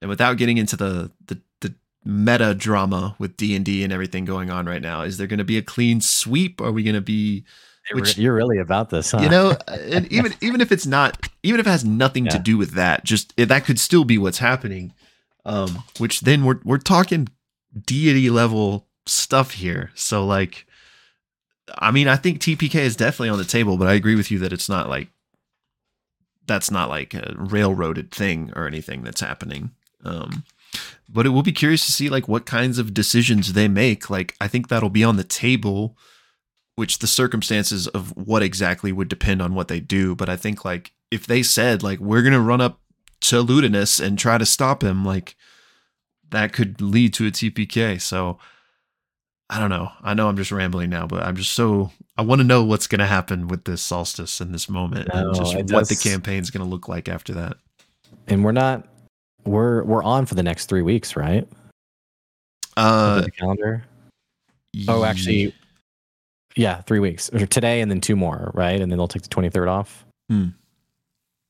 [SPEAKER 1] and without getting into the the, the meta drama with D and D and everything going on right now, is there going to be a clean sweep? Are we going to be Which-
[SPEAKER 2] you're really about this, huh?
[SPEAKER 1] you know and even even if it's not even if it has nothing to do with that just that could still be what's happening um which then we're we're talking deity level stuff here so like i mean i think tpk is definitely on the table but i agree with you that it's not like that's not like a railroaded thing or anything that's happening. Um but it will be curious to see like what kinds of decisions they make. Like i think that'll be on the table which the circumstances of what exactly would depend on what they do. But i think like if they said like we're gonna run up to ludinus and try to stop him like that could lead to a tpk so i don't know i know i'm just rambling now but i'm just so i want to know what's gonna happen with this solstice in this moment and
[SPEAKER 2] No,
[SPEAKER 1] just
[SPEAKER 2] it
[SPEAKER 1] what the campaign's gonna look like after that
[SPEAKER 2] and we're not. We're we're on for the next three weeks, right?
[SPEAKER 1] Uh
[SPEAKER 2] the calendar. Oh, actually, yeah, three weeks. Or today and then two more, right? And then they'll take the 23rd off.
[SPEAKER 1] Hmm.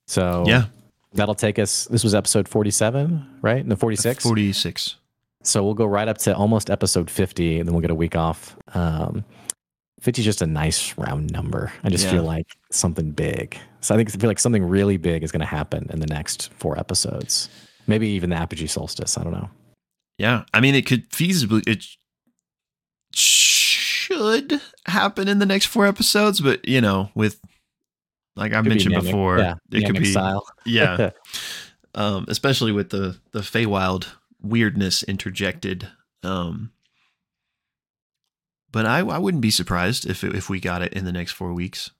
[SPEAKER 2] So
[SPEAKER 1] Yeah.
[SPEAKER 2] that'll take us. This was episode 47, right? No, 46.
[SPEAKER 1] 46.
[SPEAKER 2] So we'll go right up to almost episode 50, and then we'll get a week off. Um, 50 is just a nice round number. I just
[SPEAKER 1] Yeah.
[SPEAKER 2] feel like something big. So I think I feel like something really big is going to happen in the next four episodes. Maybe even the Apogee Solstice. I don't know.
[SPEAKER 1] Yeah. I mean, it could feasibly, it should happen in the next four episodes, but, you know, with, like I
[SPEAKER 2] Could
[SPEAKER 1] mentioned
[SPEAKER 2] Namek.
[SPEAKER 1] before,
[SPEAKER 2] yeah,
[SPEAKER 1] it could be,
[SPEAKER 2] style.
[SPEAKER 1] yeah. um, especially with the, the Feywild weirdness interjected. Um, but I, I wouldn't be surprised if it, if we got it in the next four weeks.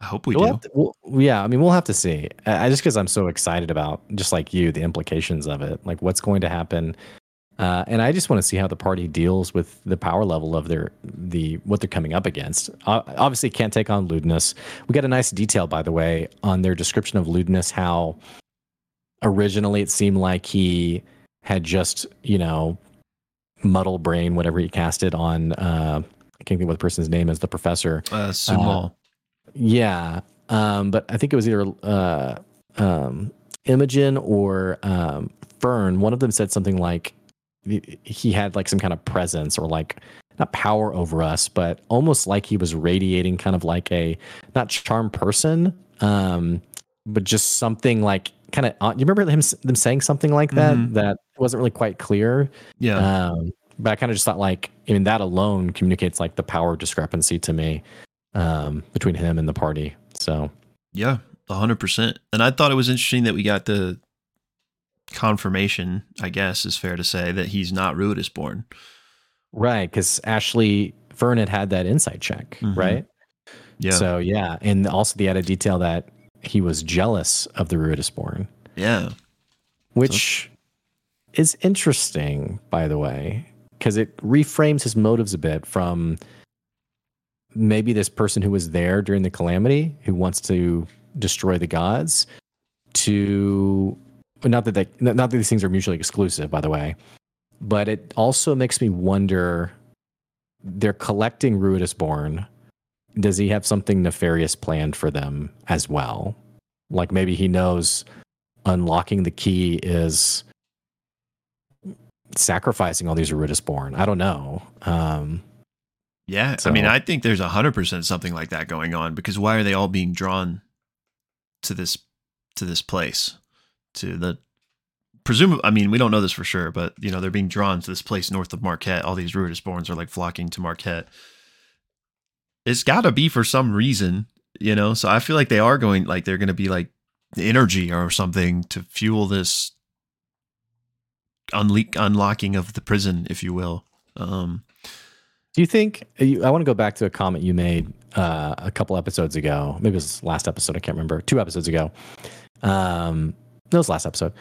[SPEAKER 1] I hope we
[SPEAKER 2] We'll
[SPEAKER 1] do.
[SPEAKER 2] to- we'll- yeah, I mean, we'll have to see. I, just because I'm so excited about, just like you, the implications of it, like what's going to happen, uh, and I just want to see how the party deals with the power level of their the what they're coming up against. Uh, obviously, can't take on Ludinus. We got a nice detail, by the way, on their description of Ludinus. How originally it seemed like he had just, you know, muddle brain, whatever he casted on. Uh, I can't think what the person's name is. The professor.
[SPEAKER 1] Uh, Sumal.
[SPEAKER 2] Yeah. Um, but I think it was either uh, um, Imogen or um, Fern. One of them said something like he- he had like some kind of presence or like not power over us, but almost like he was radiating kind of like a not charm person, um, but just something like kind of. You remember him them saying something like that
[SPEAKER 1] Mhm.
[SPEAKER 2] that wasn't really quite clear.
[SPEAKER 1] yeah.
[SPEAKER 2] Um, but I kind of just thought like, I mean, that alone communicates like the power discrepancy to me um, between him and the party. So
[SPEAKER 1] Yeah, a hundred percent. And I thought it was interesting that we got the confirmation, I guess is fair to say, that he's not Ruidus born.
[SPEAKER 2] right, because Ashley Fern had had that insight check,
[SPEAKER 1] Mhm.
[SPEAKER 2] right?
[SPEAKER 1] Yeah.
[SPEAKER 2] So yeah, and also the added detail that he was jealous of the Ruidusborn,
[SPEAKER 1] yeah.
[SPEAKER 2] which is interesting, by the way, because it reframes his motives a bit from maybe this person who was there during the calamity who wants to destroy the gods to not that they, not that these things are mutually exclusive by the way but it also makes me wonder they're collecting Ruidusborn. Does he have something nefarious planned for them as well? Like maybe he knows unlocking the key is sacrificing all these Ruidusborn. I don't know. Um,
[SPEAKER 1] Yeah. I mean, I think there's a hundred percent something like that going on because why are they all being drawn to this to this place? To the presumably I mean, we don't know this for sure, but you know, they're being drawn to this place north of Marquet. All these Ruidusborns are like flocking to Marquet. It's gotta be for some reason, you know. So I feel like they are going like they're gonna be like energy or something to fuel this unle- unlocking of the prison, if you will. Um
[SPEAKER 2] do you think? I want to go back to a comment you made uh, a couple episodes ago. Maybe it was last episode. I can't remember. Two episodes ago. Um, no, it was last episode.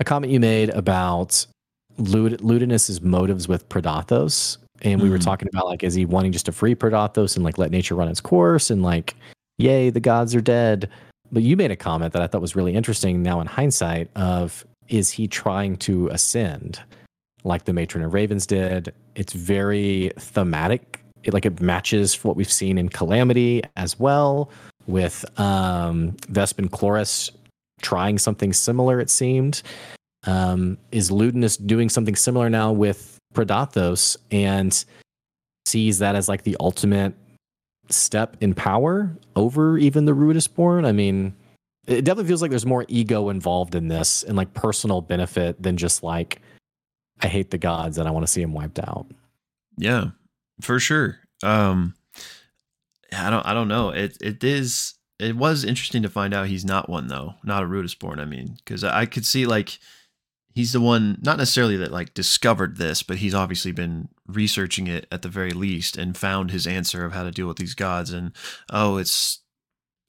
[SPEAKER 2] A comment you made about Lud- Ludinus's motives with Predathos, and we were
[SPEAKER 1] Mhm.
[SPEAKER 2] talking about like, is he wanting just to free Predathos and like let nature run its course, and like, yay, the gods are dead. But you made a comment that I thought was really interesting. Now in hindsight, of is he trying to ascend, like the Matron of Ravens did? It's very thematic. It like it matches what we've seen in Calamity as well, with um, Vespin Chloris trying something similar. It seemed. Um, is Ludinus doing something similar now with Predathos and sees that as like the ultimate step in power over even the Ruidusborn? I mean, it definitely feels like there's more ego involved in this and like personal benefit than just like I hate the gods and I want to see them wiped out.
[SPEAKER 1] Yeah, for sure. Um, I don't, I don't know. It, it is, it was interesting to find out he's not one though, not a Ruidusborn. I mean, because I could see like he's the one, not necessarily that like discovered this, but he's obviously been researching it at the very least and found his answer of how to deal with these gods. And oh, it's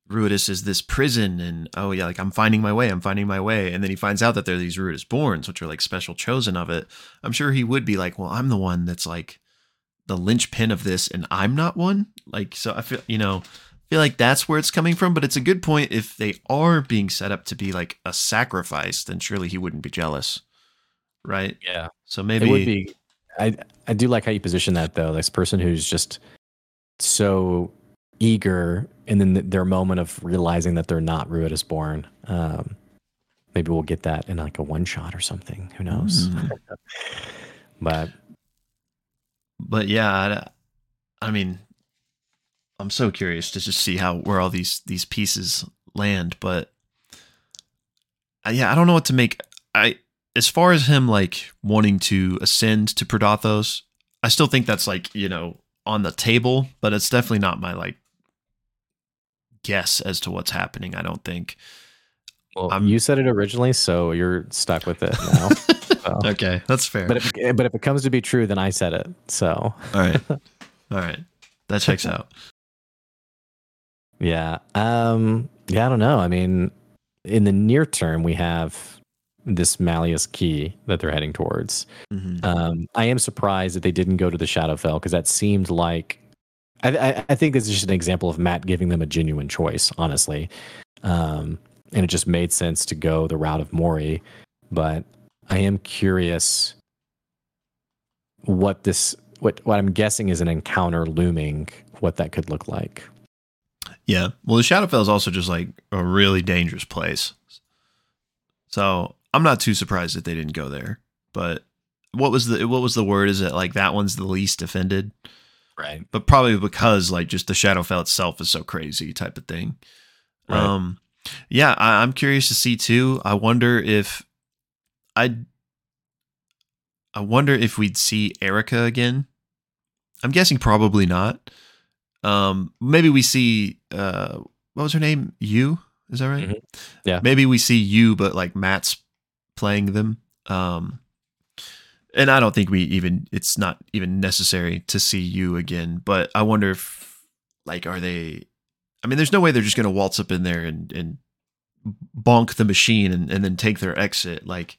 [SPEAKER 1] Ruidus is this prison, and oh yeah, like I'm finding my way, I'm finding my way, and then he finds out that they're these Ruidus borns, which are like special chosen of it. I'm sure he would be like, well, I'm the one that's like the linchpin of this, and I'm not one. Like, so I feel, you know, feel like that's where it's coming from. But it's a good point if they are being set up to be like a sacrifice, then surely he wouldn't be jealous, right?
[SPEAKER 2] Yeah.
[SPEAKER 1] So maybe
[SPEAKER 2] It would be. I I do like how you position that though. This person who's just so eager, and then th- their moment of realizing that they're not Ruidus born. Um, maybe we'll get that in like a one shot or something. Who knows?
[SPEAKER 1] Mm.
[SPEAKER 2] but
[SPEAKER 1] but yeah, I, I mean, I'm so curious to just see how where all these these pieces land. But uh, yeah, I don't know what to make. I as far as him like wanting to ascend to Predathos, I still think that's like you know on the table, but it's definitely not my like guess as to what's happening. I don't think.
[SPEAKER 2] well,
[SPEAKER 1] I'm-
[SPEAKER 2] you said it originally, so you're stuck with it now. So-
[SPEAKER 1] Okay, that's fair.
[SPEAKER 2] But if, but if it comes to be true, then I said it. So
[SPEAKER 1] all right, all right, that checks out.
[SPEAKER 2] Yeah, um, yeah, I don't know. I mean, in the near term, we have this Malleus key that they're heading towards.
[SPEAKER 1] Mhm.
[SPEAKER 2] Um, I am surprised that they didn't go to the Shadowfell because that seemed like. I, I, I think this is just an example of Matt giving them a genuine choice, honestly, um, and it just made sense to go the route of Morri. But I am curious what this what what I'm guessing is an encounter looming. What that could look like.
[SPEAKER 1] Yeah. Well, the Shadowfell is also just like a really dangerous place. So I'm not too surprised that they didn't go there. But what was the what was the word? Is it like that one's the least defended?
[SPEAKER 2] Right.
[SPEAKER 1] But probably because like just the Shadowfell itself is so crazy type of thing.
[SPEAKER 2] Right.
[SPEAKER 1] Um yeah, I, I'm curious to see too. I wonder if I I wonder if we'd see Erica again. I'm guessing probably not. Um, maybe we see uh, what was her name? You is that right?
[SPEAKER 2] Mhm. Yeah.
[SPEAKER 1] Maybe we see you, but like Matt's playing them. Um, and I don't think we even it's not even necessary to see you again. But I wonder if like are they? I mean, there's no way they're just gonna waltz up in there and and bonk the machine and, and then take their exit. Like,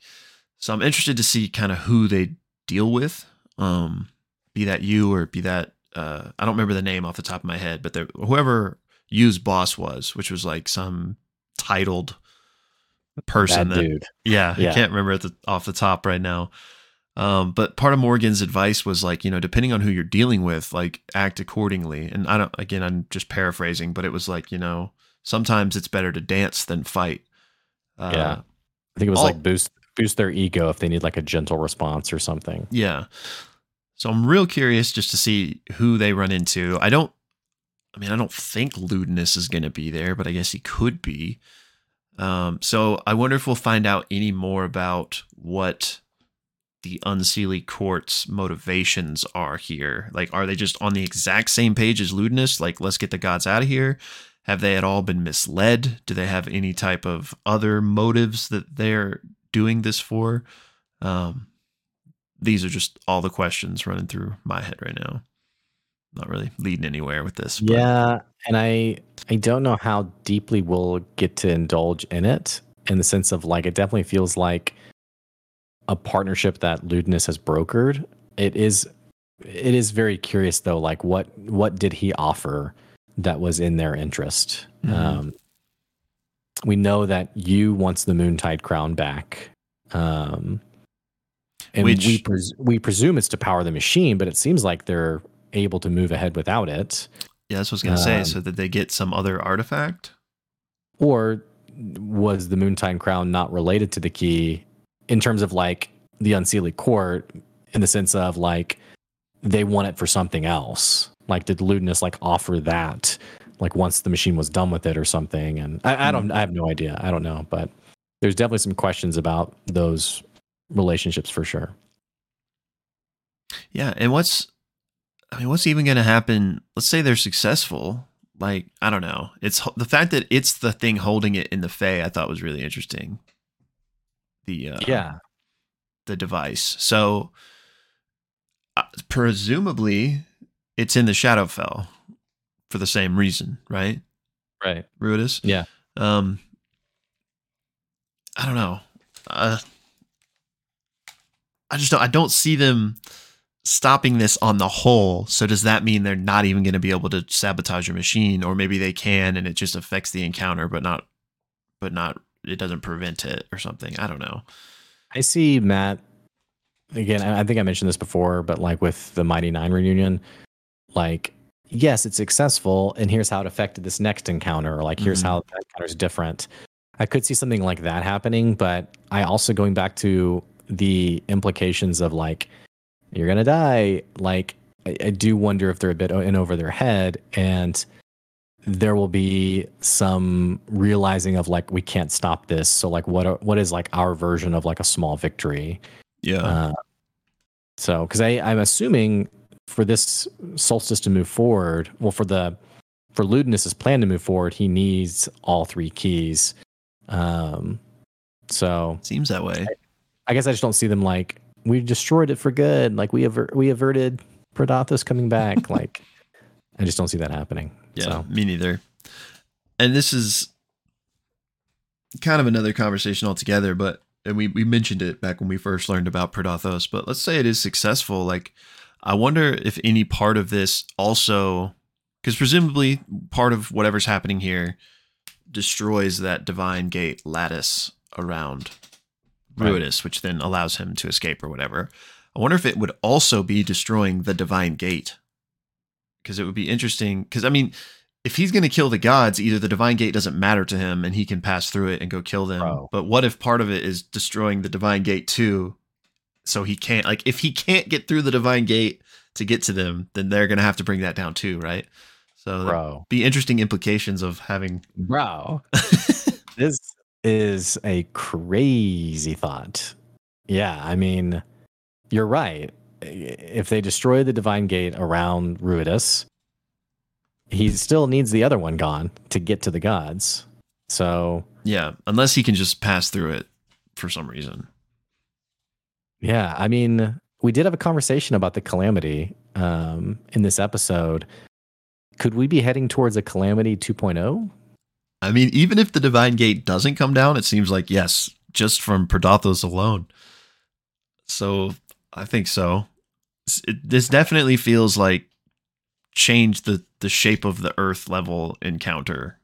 [SPEAKER 1] so I'm interested to see kind of who they deal with. Um, be that you or be that uh, I don't remember the name off the top of my head, but there, whoever used boss was, which was like some titled person
[SPEAKER 2] Bad
[SPEAKER 1] that
[SPEAKER 2] dude.
[SPEAKER 1] yeah, I can't remember at the, off the top right now. Um, but part of Morgan's advice was like, you know, depending on who you're dealing with, like act accordingly. And I don't, again, I'm just paraphrasing, but it was like, you know, sometimes it's better to dance than fight. Uh,
[SPEAKER 2] Yeah. I think it was
[SPEAKER 1] all-
[SPEAKER 2] like boost boost their ego if they need like a gentle response or something.
[SPEAKER 1] Yeah. So I'm real curious just to see who they run into. I don't, I mean, I don't think Ludinus is going to be there, but I guess he could be. Um, so I wonder if we'll find out any more about what the Unseelie Court's motivations are here. Like, are they just on the exact same page as Ludinus? Like, let's get the gods out of here? Have they at all been misled? Do they have any type of other motives that they're doing this for? Um, these are just all the questions running through my head right now. Not really leading anywhere with this. but-
[SPEAKER 2] Yeah, and I I don't know how deeply we'll get to indulge in it in the sense of like it definitely feels like a partnership that Ludinus has brokered. It is it is very curious though like what what did he offer that was in their interest?
[SPEAKER 1] Mhm.
[SPEAKER 2] Um we know that you wants the Moontide crown back. Um and
[SPEAKER 1] Which-
[SPEAKER 2] we pres- we presume it's to power the machine, but it seems like they're able to move ahead without it.
[SPEAKER 1] Yeah, that's what I was gonna say.
[SPEAKER 2] Um,
[SPEAKER 1] So that they get some other artifact.
[SPEAKER 2] Or was the Moontide Crown not related to the key in terms of like the Unseelie Court in the sense of like they want it for something else? Like did Ludinus like offer that like once the machine was done with it or something? And I, I don't I have no idea. I don't know. But there's definitely some questions about those relationships for sure.
[SPEAKER 1] Yeah, and what's I mean, what's even gonna happen? Let's say they're successful. Like I don't know. It's the fact that it's the thing holding it in the Fey. I thought was really interesting. The uh,
[SPEAKER 2] yeah.
[SPEAKER 1] the device. So uh, presumably it's in the Shadowfell for the same reason, right?
[SPEAKER 2] Right.
[SPEAKER 1] Ruidus.
[SPEAKER 2] Yeah.
[SPEAKER 1] Um, I don't know. Uh, I just don't. I don't see them stopping this on the whole. So does that mean they're not even going to be able to sabotage your machine, or maybe they can, and it just affects the encounter, but not, but not. It doesn't prevent it or something. I don't know.
[SPEAKER 2] I see Matt again. I think I mentioned this before, but like with the Mighty Nine reunion, like yes, it's successful, and here's how it affected this next encounter, or like here's
[SPEAKER 1] Mhm.
[SPEAKER 2] how that encounter is different. I could see something like that happening, but I also going back to the implications of like you're gonna die. Like I, I do wonder if they're a bit in over their head, and there will be some realizing of like we can't stop this. So like what are, what is like our version of like a small victory?
[SPEAKER 1] Yeah.
[SPEAKER 2] Uh, so, because I I'm assuming for this solstice to move forward, well, for the for Ludinus's plan to move forward, he needs all three keys. Um, so
[SPEAKER 1] Seems that way.
[SPEAKER 2] I guess I just don't see them like we destroyed it for good, like we aver- we averted Predathos coming back. like I just don't see that happening.
[SPEAKER 1] Yeah,
[SPEAKER 2] So
[SPEAKER 1] me neither. And this is kind of another conversation altogether, but and we, we mentioned it back when we first learned about Predathos, but let's say it is successful. Like, I wonder if any part of this also, because presumably part of whatever's happening here destroys that divine gate lattice around
[SPEAKER 2] Right.
[SPEAKER 1] Ruidus, which then allows him to escape or whatever. I wonder if it would also be destroying the divine gate. Because it would be interesting. Because, I mean, if he's going to kill the gods, either the divine gate doesn't matter to him and he can pass through it and go kill them.
[SPEAKER 2] Bro.
[SPEAKER 1] But what if part of it is destroying the divine gate too? So he can't, like, if he can't get through the divine gate to get to them, then they're going to have to bring that down too, right? So
[SPEAKER 2] bro,
[SPEAKER 1] be interesting implications of having.
[SPEAKER 2] bro, this is a crazy thought. Yeah, I mean, you're right. If they destroy the divine gate around Ruidus, he still needs the other one gone to get to the gods. So
[SPEAKER 1] yeah, unless he can just pass through it for some reason.
[SPEAKER 2] Yeah, I mean, we did have a conversation about the calamity um, in this episode. Could we be heading towards a calamity oh? 2.0?
[SPEAKER 1] I mean, even if the divine gate doesn't come down, it seems like yes, just from Predathos alone. So I think so. It- this definitely feels like change the the shape of the Earth level encounter.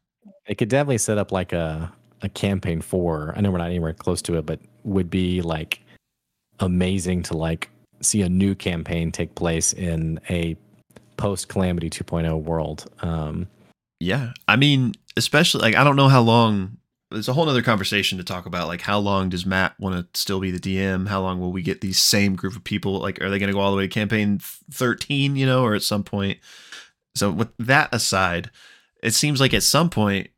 [SPEAKER 2] It could definitely set up like a a campaign for. I know we're not anywhere close to it, but would be like amazing to like see a new campaign take place in a post calamity 2.0 world. Um,
[SPEAKER 1] Yeah, I mean, especially like I don't know how long. There's a whole other conversation to talk about. Like, how long does Matt want to still be the DM? How long will we get these same group of people? Like, are they going to go all the way to campaign 13? You know, or at some point. So with that aside, it seems like at some point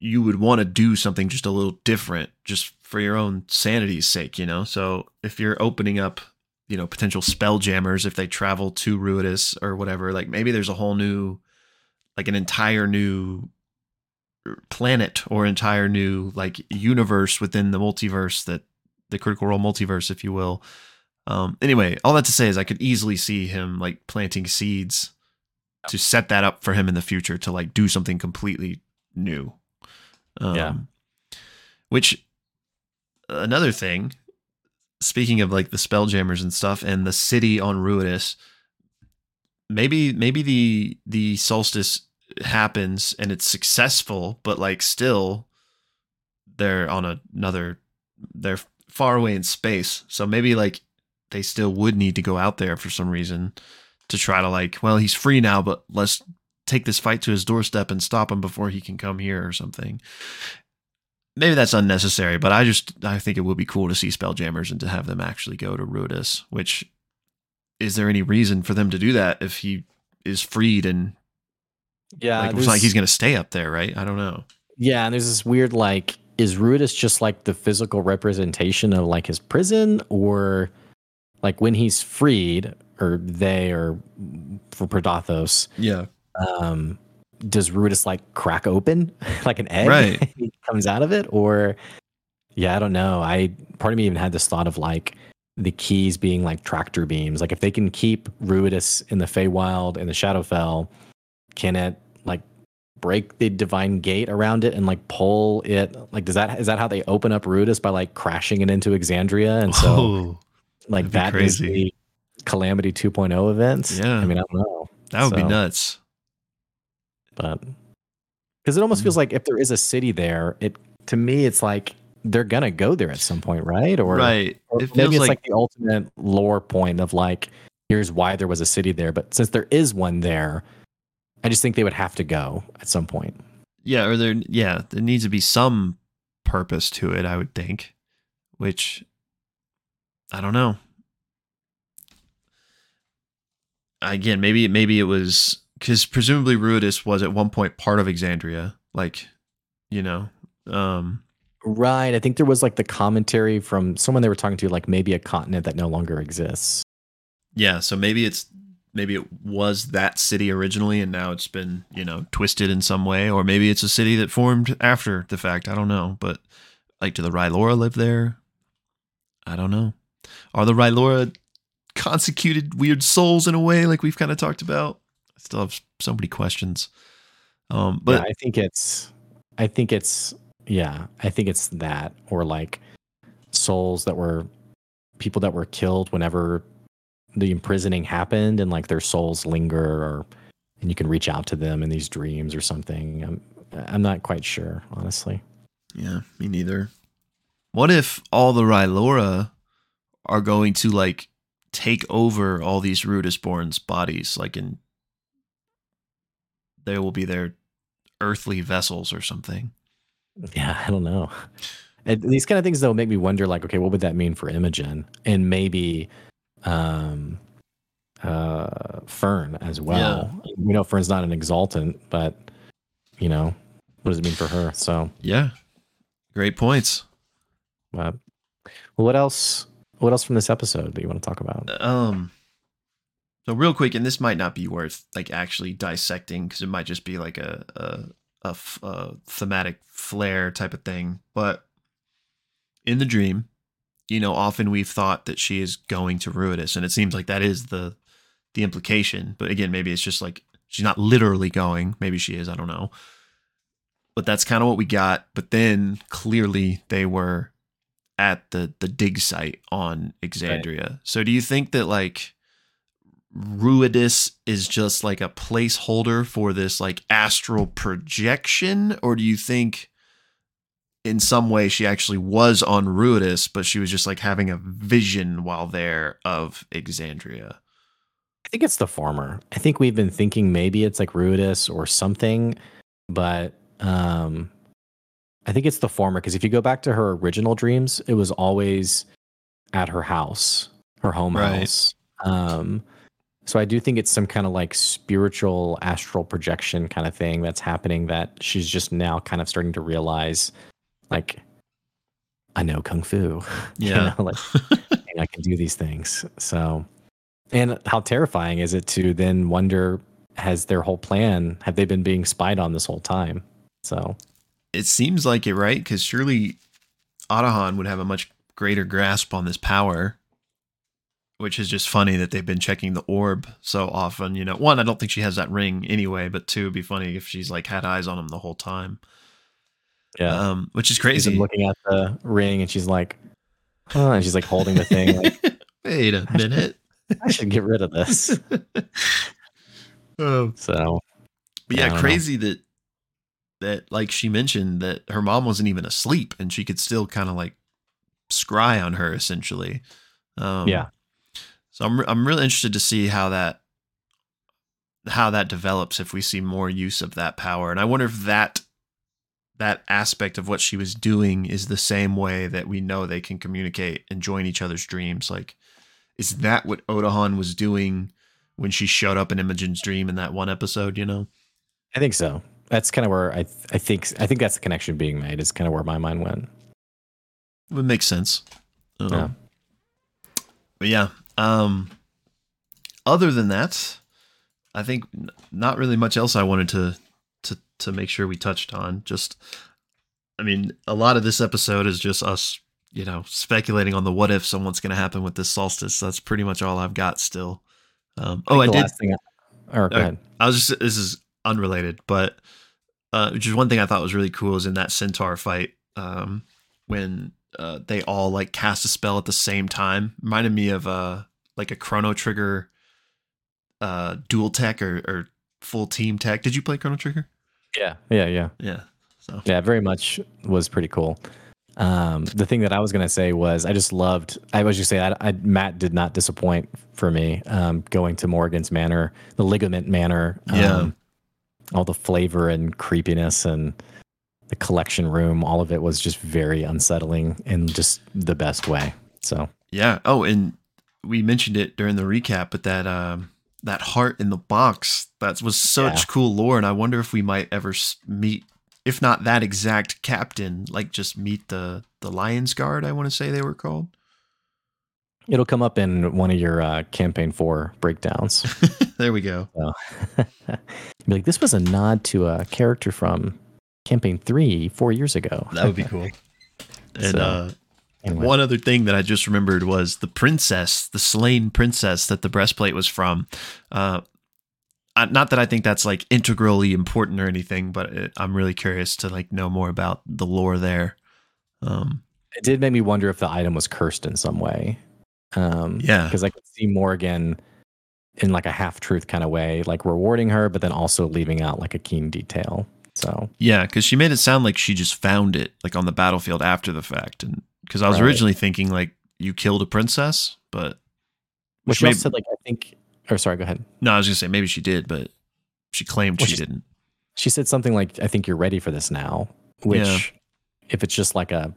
[SPEAKER 1] you would want to do something just a little different, just for your own sanity's sake. You know, so if you're opening up. You know, potential spell jammers if they travel to Ruidus or whatever. Like maybe there's a whole new like an entire new planet or entire new like universe within the multiverse that the critical role multiverse if you will um anyway all that to say is i could easily see him like planting seeds to set that up for him in the future to like do something completely new um,
[SPEAKER 2] Yeah.
[SPEAKER 1] which another thing speaking of like the spelljammers and stuff and the city on ruidus maybe maybe the the solstice happens and it's successful but like still they're on a, another they're far away in space. So maybe like they still would need to go out there for some reason to try to like well he's free now but let's take this fight to his doorstep and stop him before he can come here or something. Maybe that's unnecessary but i just i think it would be cool to see spelljammers and to have them actually go to Ruidus, which is there any reason for them to do that if he is freed and
[SPEAKER 2] yeah,
[SPEAKER 1] like it's like he's gonna stay up there, right? I don't know.
[SPEAKER 2] Yeah, and there's this weird like, is Ruidus just like the physical representation of like his prison, or like when he's freed, or they, or for Predathos,
[SPEAKER 1] Yeah,
[SPEAKER 2] um, does Ruidus like crack open like an egg?
[SPEAKER 1] Right.
[SPEAKER 2] he comes out of it, or yeah, I don't know. I part of me even had this thought of like the keys being like tractor beams. Like if they can keep Ruidus in the Feywild and the Shadowfell, can it like break the divine gate around it and like pull it? Like does that is that how they open up Ruidus by like crashing it into Exandria? And so
[SPEAKER 1] oh,
[SPEAKER 2] like that is the Calamity 2.0 events.
[SPEAKER 1] Yeah.
[SPEAKER 2] I mean I don't know,
[SPEAKER 1] that would be nuts.
[SPEAKER 2] but because it almost
[SPEAKER 1] Mm.
[SPEAKER 2] feels like if there is a city there, it to me it's like they're gonna go there at some point, right? Or
[SPEAKER 1] right.
[SPEAKER 2] Or
[SPEAKER 1] It
[SPEAKER 2] maybe it's
[SPEAKER 1] like,
[SPEAKER 2] like, the ultimate lore point of like, here's why there was a city there. But since there is one there, I just think they would have to go at some point.
[SPEAKER 1] Yeah, or there yeah, there needs to be some purpose to it, I would think. Which I don't know. Again, maybe maybe it was because presumably Ruidus was at one point part of Exandria, like you know, um,
[SPEAKER 2] Right. I think there was like the commentary from someone they were talking to, like maybe a continent that no longer exists.
[SPEAKER 1] yeah. So maybe it's maybe it was that city originally, and now it's been you know twisted in some way, or maybe it's a city that formed after the fact. I don't know, but like, do the Rylora live there? I don't know. Are the Rylora consecuted weird souls in a way, like we've kind of talked about? I still have so many questions. Um,
[SPEAKER 2] But
[SPEAKER 1] but
[SPEAKER 2] I think it's, I think it's, yeah, I think it's that or like souls that were people that were killed whenever the imprisoning happened and like their souls linger or, and you can reach out to them in these dreams or something. I'm, I'm not quite sure, honestly.
[SPEAKER 1] Yeah, me neither. What if all the Rylora are going to like take over all these Ruidusborn's bodies, like in they will be their earthly vessels or something?
[SPEAKER 2] Yeah, I don't know. And these kind of things though make me wonder like, okay, what would that mean for Imogen? And maybe um uh Fern as well. We know Fern's not an exultant, but you know, what does it mean for her? So
[SPEAKER 1] Yeah, great points.
[SPEAKER 2] uh, well, what else what else from this episode that you want to talk about?
[SPEAKER 1] Um, so real quick, and this might not be worth like actually dissecting because it might just be like a a, a f- a thematic flair type of thing. But in the dream, you know, often we've thought that she is going to Ruidus, and it seems like that is the the implication. But again, maybe it's just like she's not literally going. Maybe she is. I don't know. But that's kind of what we got. But then clearly they were at the the dig site on Exandria. So do you think that like Ruidus is just like a placeholder for this like astral projection, or do you think in some way she actually was on Ruidus, but she was just like having a vision while there of Exandria?
[SPEAKER 2] I think it's the former. I think we've been thinking maybe it's like Ruidus or something, but um I think it's the former because if you go back to her original dreams, it was always at her house, her home
[SPEAKER 1] Right.
[SPEAKER 2] house. Um so I do think it's some kind of like spiritual astral projection kind of thing that's happening that she's just now kind of starting to realize like I know kung fu. You
[SPEAKER 1] Yeah.
[SPEAKER 2] know, like and I can do these things. So, and how terrifying is it to then wonder has their whole plan have they been being spied on this whole time? So,
[SPEAKER 1] it seems like it, right? Because surely Otohan would have a much greater grasp on this power, which is just funny that they've been checking the orb so often. You know, one, I don't think she has that ring anyway, but two, it'd be funny if she's like had eyes on him the whole time.
[SPEAKER 2] Yeah,
[SPEAKER 1] Um, which is
[SPEAKER 2] she's
[SPEAKER 1] crazy.
[SPEAKER 2] been looking at the ring and she's like, oh, and she's like holding the thing. Like,
[SPEAKER 1] Wait a minute.
[SPEAKER 2] I should get rid of this.
[SPEAKER 1] um,
[SPEAKER 2] So,
[SPEAKER 1] But
[SPEAKER 2] Yeah, I know.
[SPEAKER 1] crazy that that like she mentioned that her mom wasn't even asleep and she could still kind of like scry on her essentially. Um,
[SPEAKER 2] yeah,
[SPEAKER 1] So I'm I'm really interested to see how that how that develops if we see more use of that power, and I wonder if that that aspect of what she was doing is the same way that we know they can communicate and join each other's dreams. Like, is that what Otohan was doing when she showed up in Imogen's dream in that one episode? You know.
[SPEAKER 2] I think so. That's kind of where I, I think, I think that's the connection being made. Is kind of where my mind went.
[SPEAKER 1] Would make sense. Um,
[SPEAKER 2] Yeah.
[SPEAKER 1] But yeah. Um, other than that, I think n- not really much else I wanted to to make sure we touched on. Just, I mean, a lot of this episode is just us, you know, speculating on the what ifs and what's going to happen with this solstice. That's pretty much all I've got still. Um, oh, I did.
[SPEAKER 2] thing I- or go ahead.
[SPEAKER 1] I was just this is unrelated, but uh, which is one thing I thought was really cool is in that centaur fight um, when uh, they all like cast a spell at the same time. Reminded me of uh, like a Chrono Trigger uh, dual tech or, or full team tech. Did you play Chrono Trigger?
[SPEAKER 2] Yeah, yeah, yeah.
[SPEAKER 1] Yeah. So
[SPEAKER 2] Yeah, very much was pretty cool. Um, the thing that I was gonna say was I just loved. I was just say I, I, Matt did not disappoint for me. Um, going to Morgan's Manor, the Ligament Manor.
[SPEAKER 1] Yeah.
[SPEAKER 2] Um, all the flavor and creepiness and the collection room, all of it was just very unsettling in just the best way. So
[SPEAKER 1] Yeah. Oh, and we mentioned it during the recap, but that um that heart in the box that was such
[SPEAKER 2] Yeah.
[SPEAKER 1] cool lore, and I wonder if we might ever meet, if not that exact captain, like just meet the the Lions Guard. I want to say they were called.
[SPEAKER 2] it'll come up in one of your uh, campaign four breakdowns.
[SPEAKER 1] there we go.
[SPEAKER 2] Be like, this was a nod to a character from campaign three four years ago.
[SPEAKER 1] That would be cool. And
[SPEAKER 2] So,
[SPEAKER 1] uh,
[SPEAKER 2] Anyway.
[SPEAKER 1] one other thing that I just remembered was the princess, the slain princess that the breastplate was from. Uh, not that I think that's like integrally important or anything, but it, I'm really curious to like know more about the lore there. Um,
[SPEAKER 2] it did make me wonder if the item was cursed in some way. Um,
[SPEAKER 1] Yeah.
[SPEAKER 2] because I could see Morgan in like a half truth kind of way, like rewarding her, but then also leaving out like a keen detail. So
[SPEAKER 1] yeah, because she made it sound like she just found it like on the battlefield after the fact, and because I was
[SPEAKER 2] Right.
[SPEAKER 1] originally thinking like you killed a princess, but which
[SPEAKER 2] she
[SPEAKER 1] may-
[SPEAKER 2] said like I think or sorry, go ahead.
[SPEAKER 1] no, I was gonna say maybe she did, but she claimed
[SPEAKER 2] Well,
[SPEAKER 1] she
[SPEAKER 2] she's-
[SPEAKER 1] didn't.
[SPEAKER 2] She said something like, I think you're ready for this now. Which
[SPEAKER 1] Yeah.
[SPEAKER 2] if it's just like a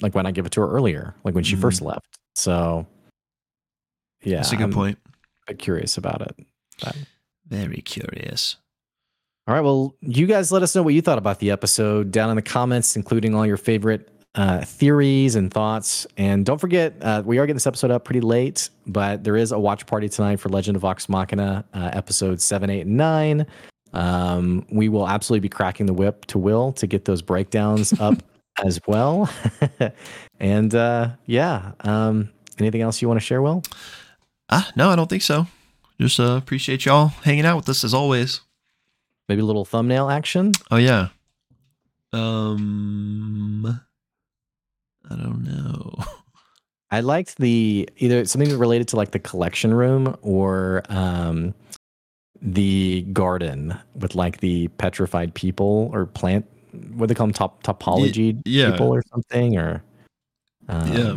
[SPEAKER 2] like when I give it to her earlier, like when she
[SPEAKER 1] Mhm.
[SPEAKER 2] first left. So yeah.
[SPEAKER 1] That's a good
[SPEAKER 2] I'm
[SPEAKER 1] point.
[SPEAKER 2] curious about it. But-
[SPEAKER 1] Very curious.
[SPEAKER 2] All right. Well, you guys let us know what you thought about the episode down in the comments, including all your favorite uh, theories and thoughts. And don't forget, uh, we are getting this episode up pretty late, but there is a watch party tonight for Legend of Vox Machina, uh, episode seven, eight, and nine. Um, we will absolutely be cracking the whip to Will to get those breakdowns up as well. and uh, yeah, um, anything else you want to share, Will?
[SPEAKER 1] Ah, no, I don't think so. Just uh, appreciate y'all hanging out with us as always.
[SPEAKER 2] Maybe a little thumbnail action.
[SPEAKER 1] Oh yeah. Um, I don't know.
[SPEAKER 2] I liked the either something related to like the collection room or um, the garden with like the petrified people or plant. What do they call them? Top topology
[SPEAKER 1] yeah.
[SPEAKER 2] people or something or um,
[SPEAKER 1] yeah.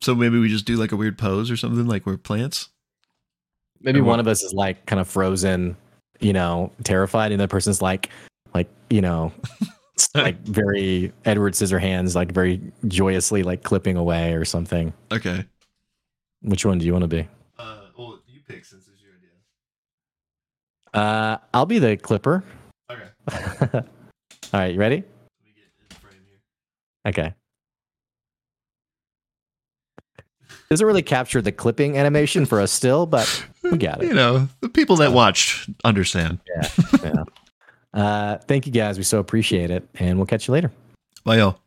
[SPEAKER 1] So maybe we just do like a weird pose or something, like we're plants.
[SPEAKER 2] Maybe
[SPEAKER 1] Or
[SPEAKER 2] one
[SPEAKER 1] what-
[SPEAKER 2] of us is like kind of frozen, you know, terrified, and the person's like, like you know, like very Edward Scissorhands, like very joyously like clipping away or something.
[SPEAKER 1] Okay.
[SPEAKER 2] Which one do you want to be?
[SPEAKER 1] Uh, well, you pick since it's your idea.
[SPEAKER 2] Uh, I'll be the clipper.
[SPEAKER 1] Okay.
[SPEAKER 2] All right, you ready?
[SPEAKER 1] Let me get in frame here.
[SPEAKER 2] Okay. Doesn't really capture the clipping animation for us still, but we got it.
[SPEAKER 1] You know, the people that watched understand. Yeah.
[SPEAKER 2] yeah. Uh, thank you guys. We so appreciate it. And we'll catch you later.
[SPEAKER 1] Bye, y'all.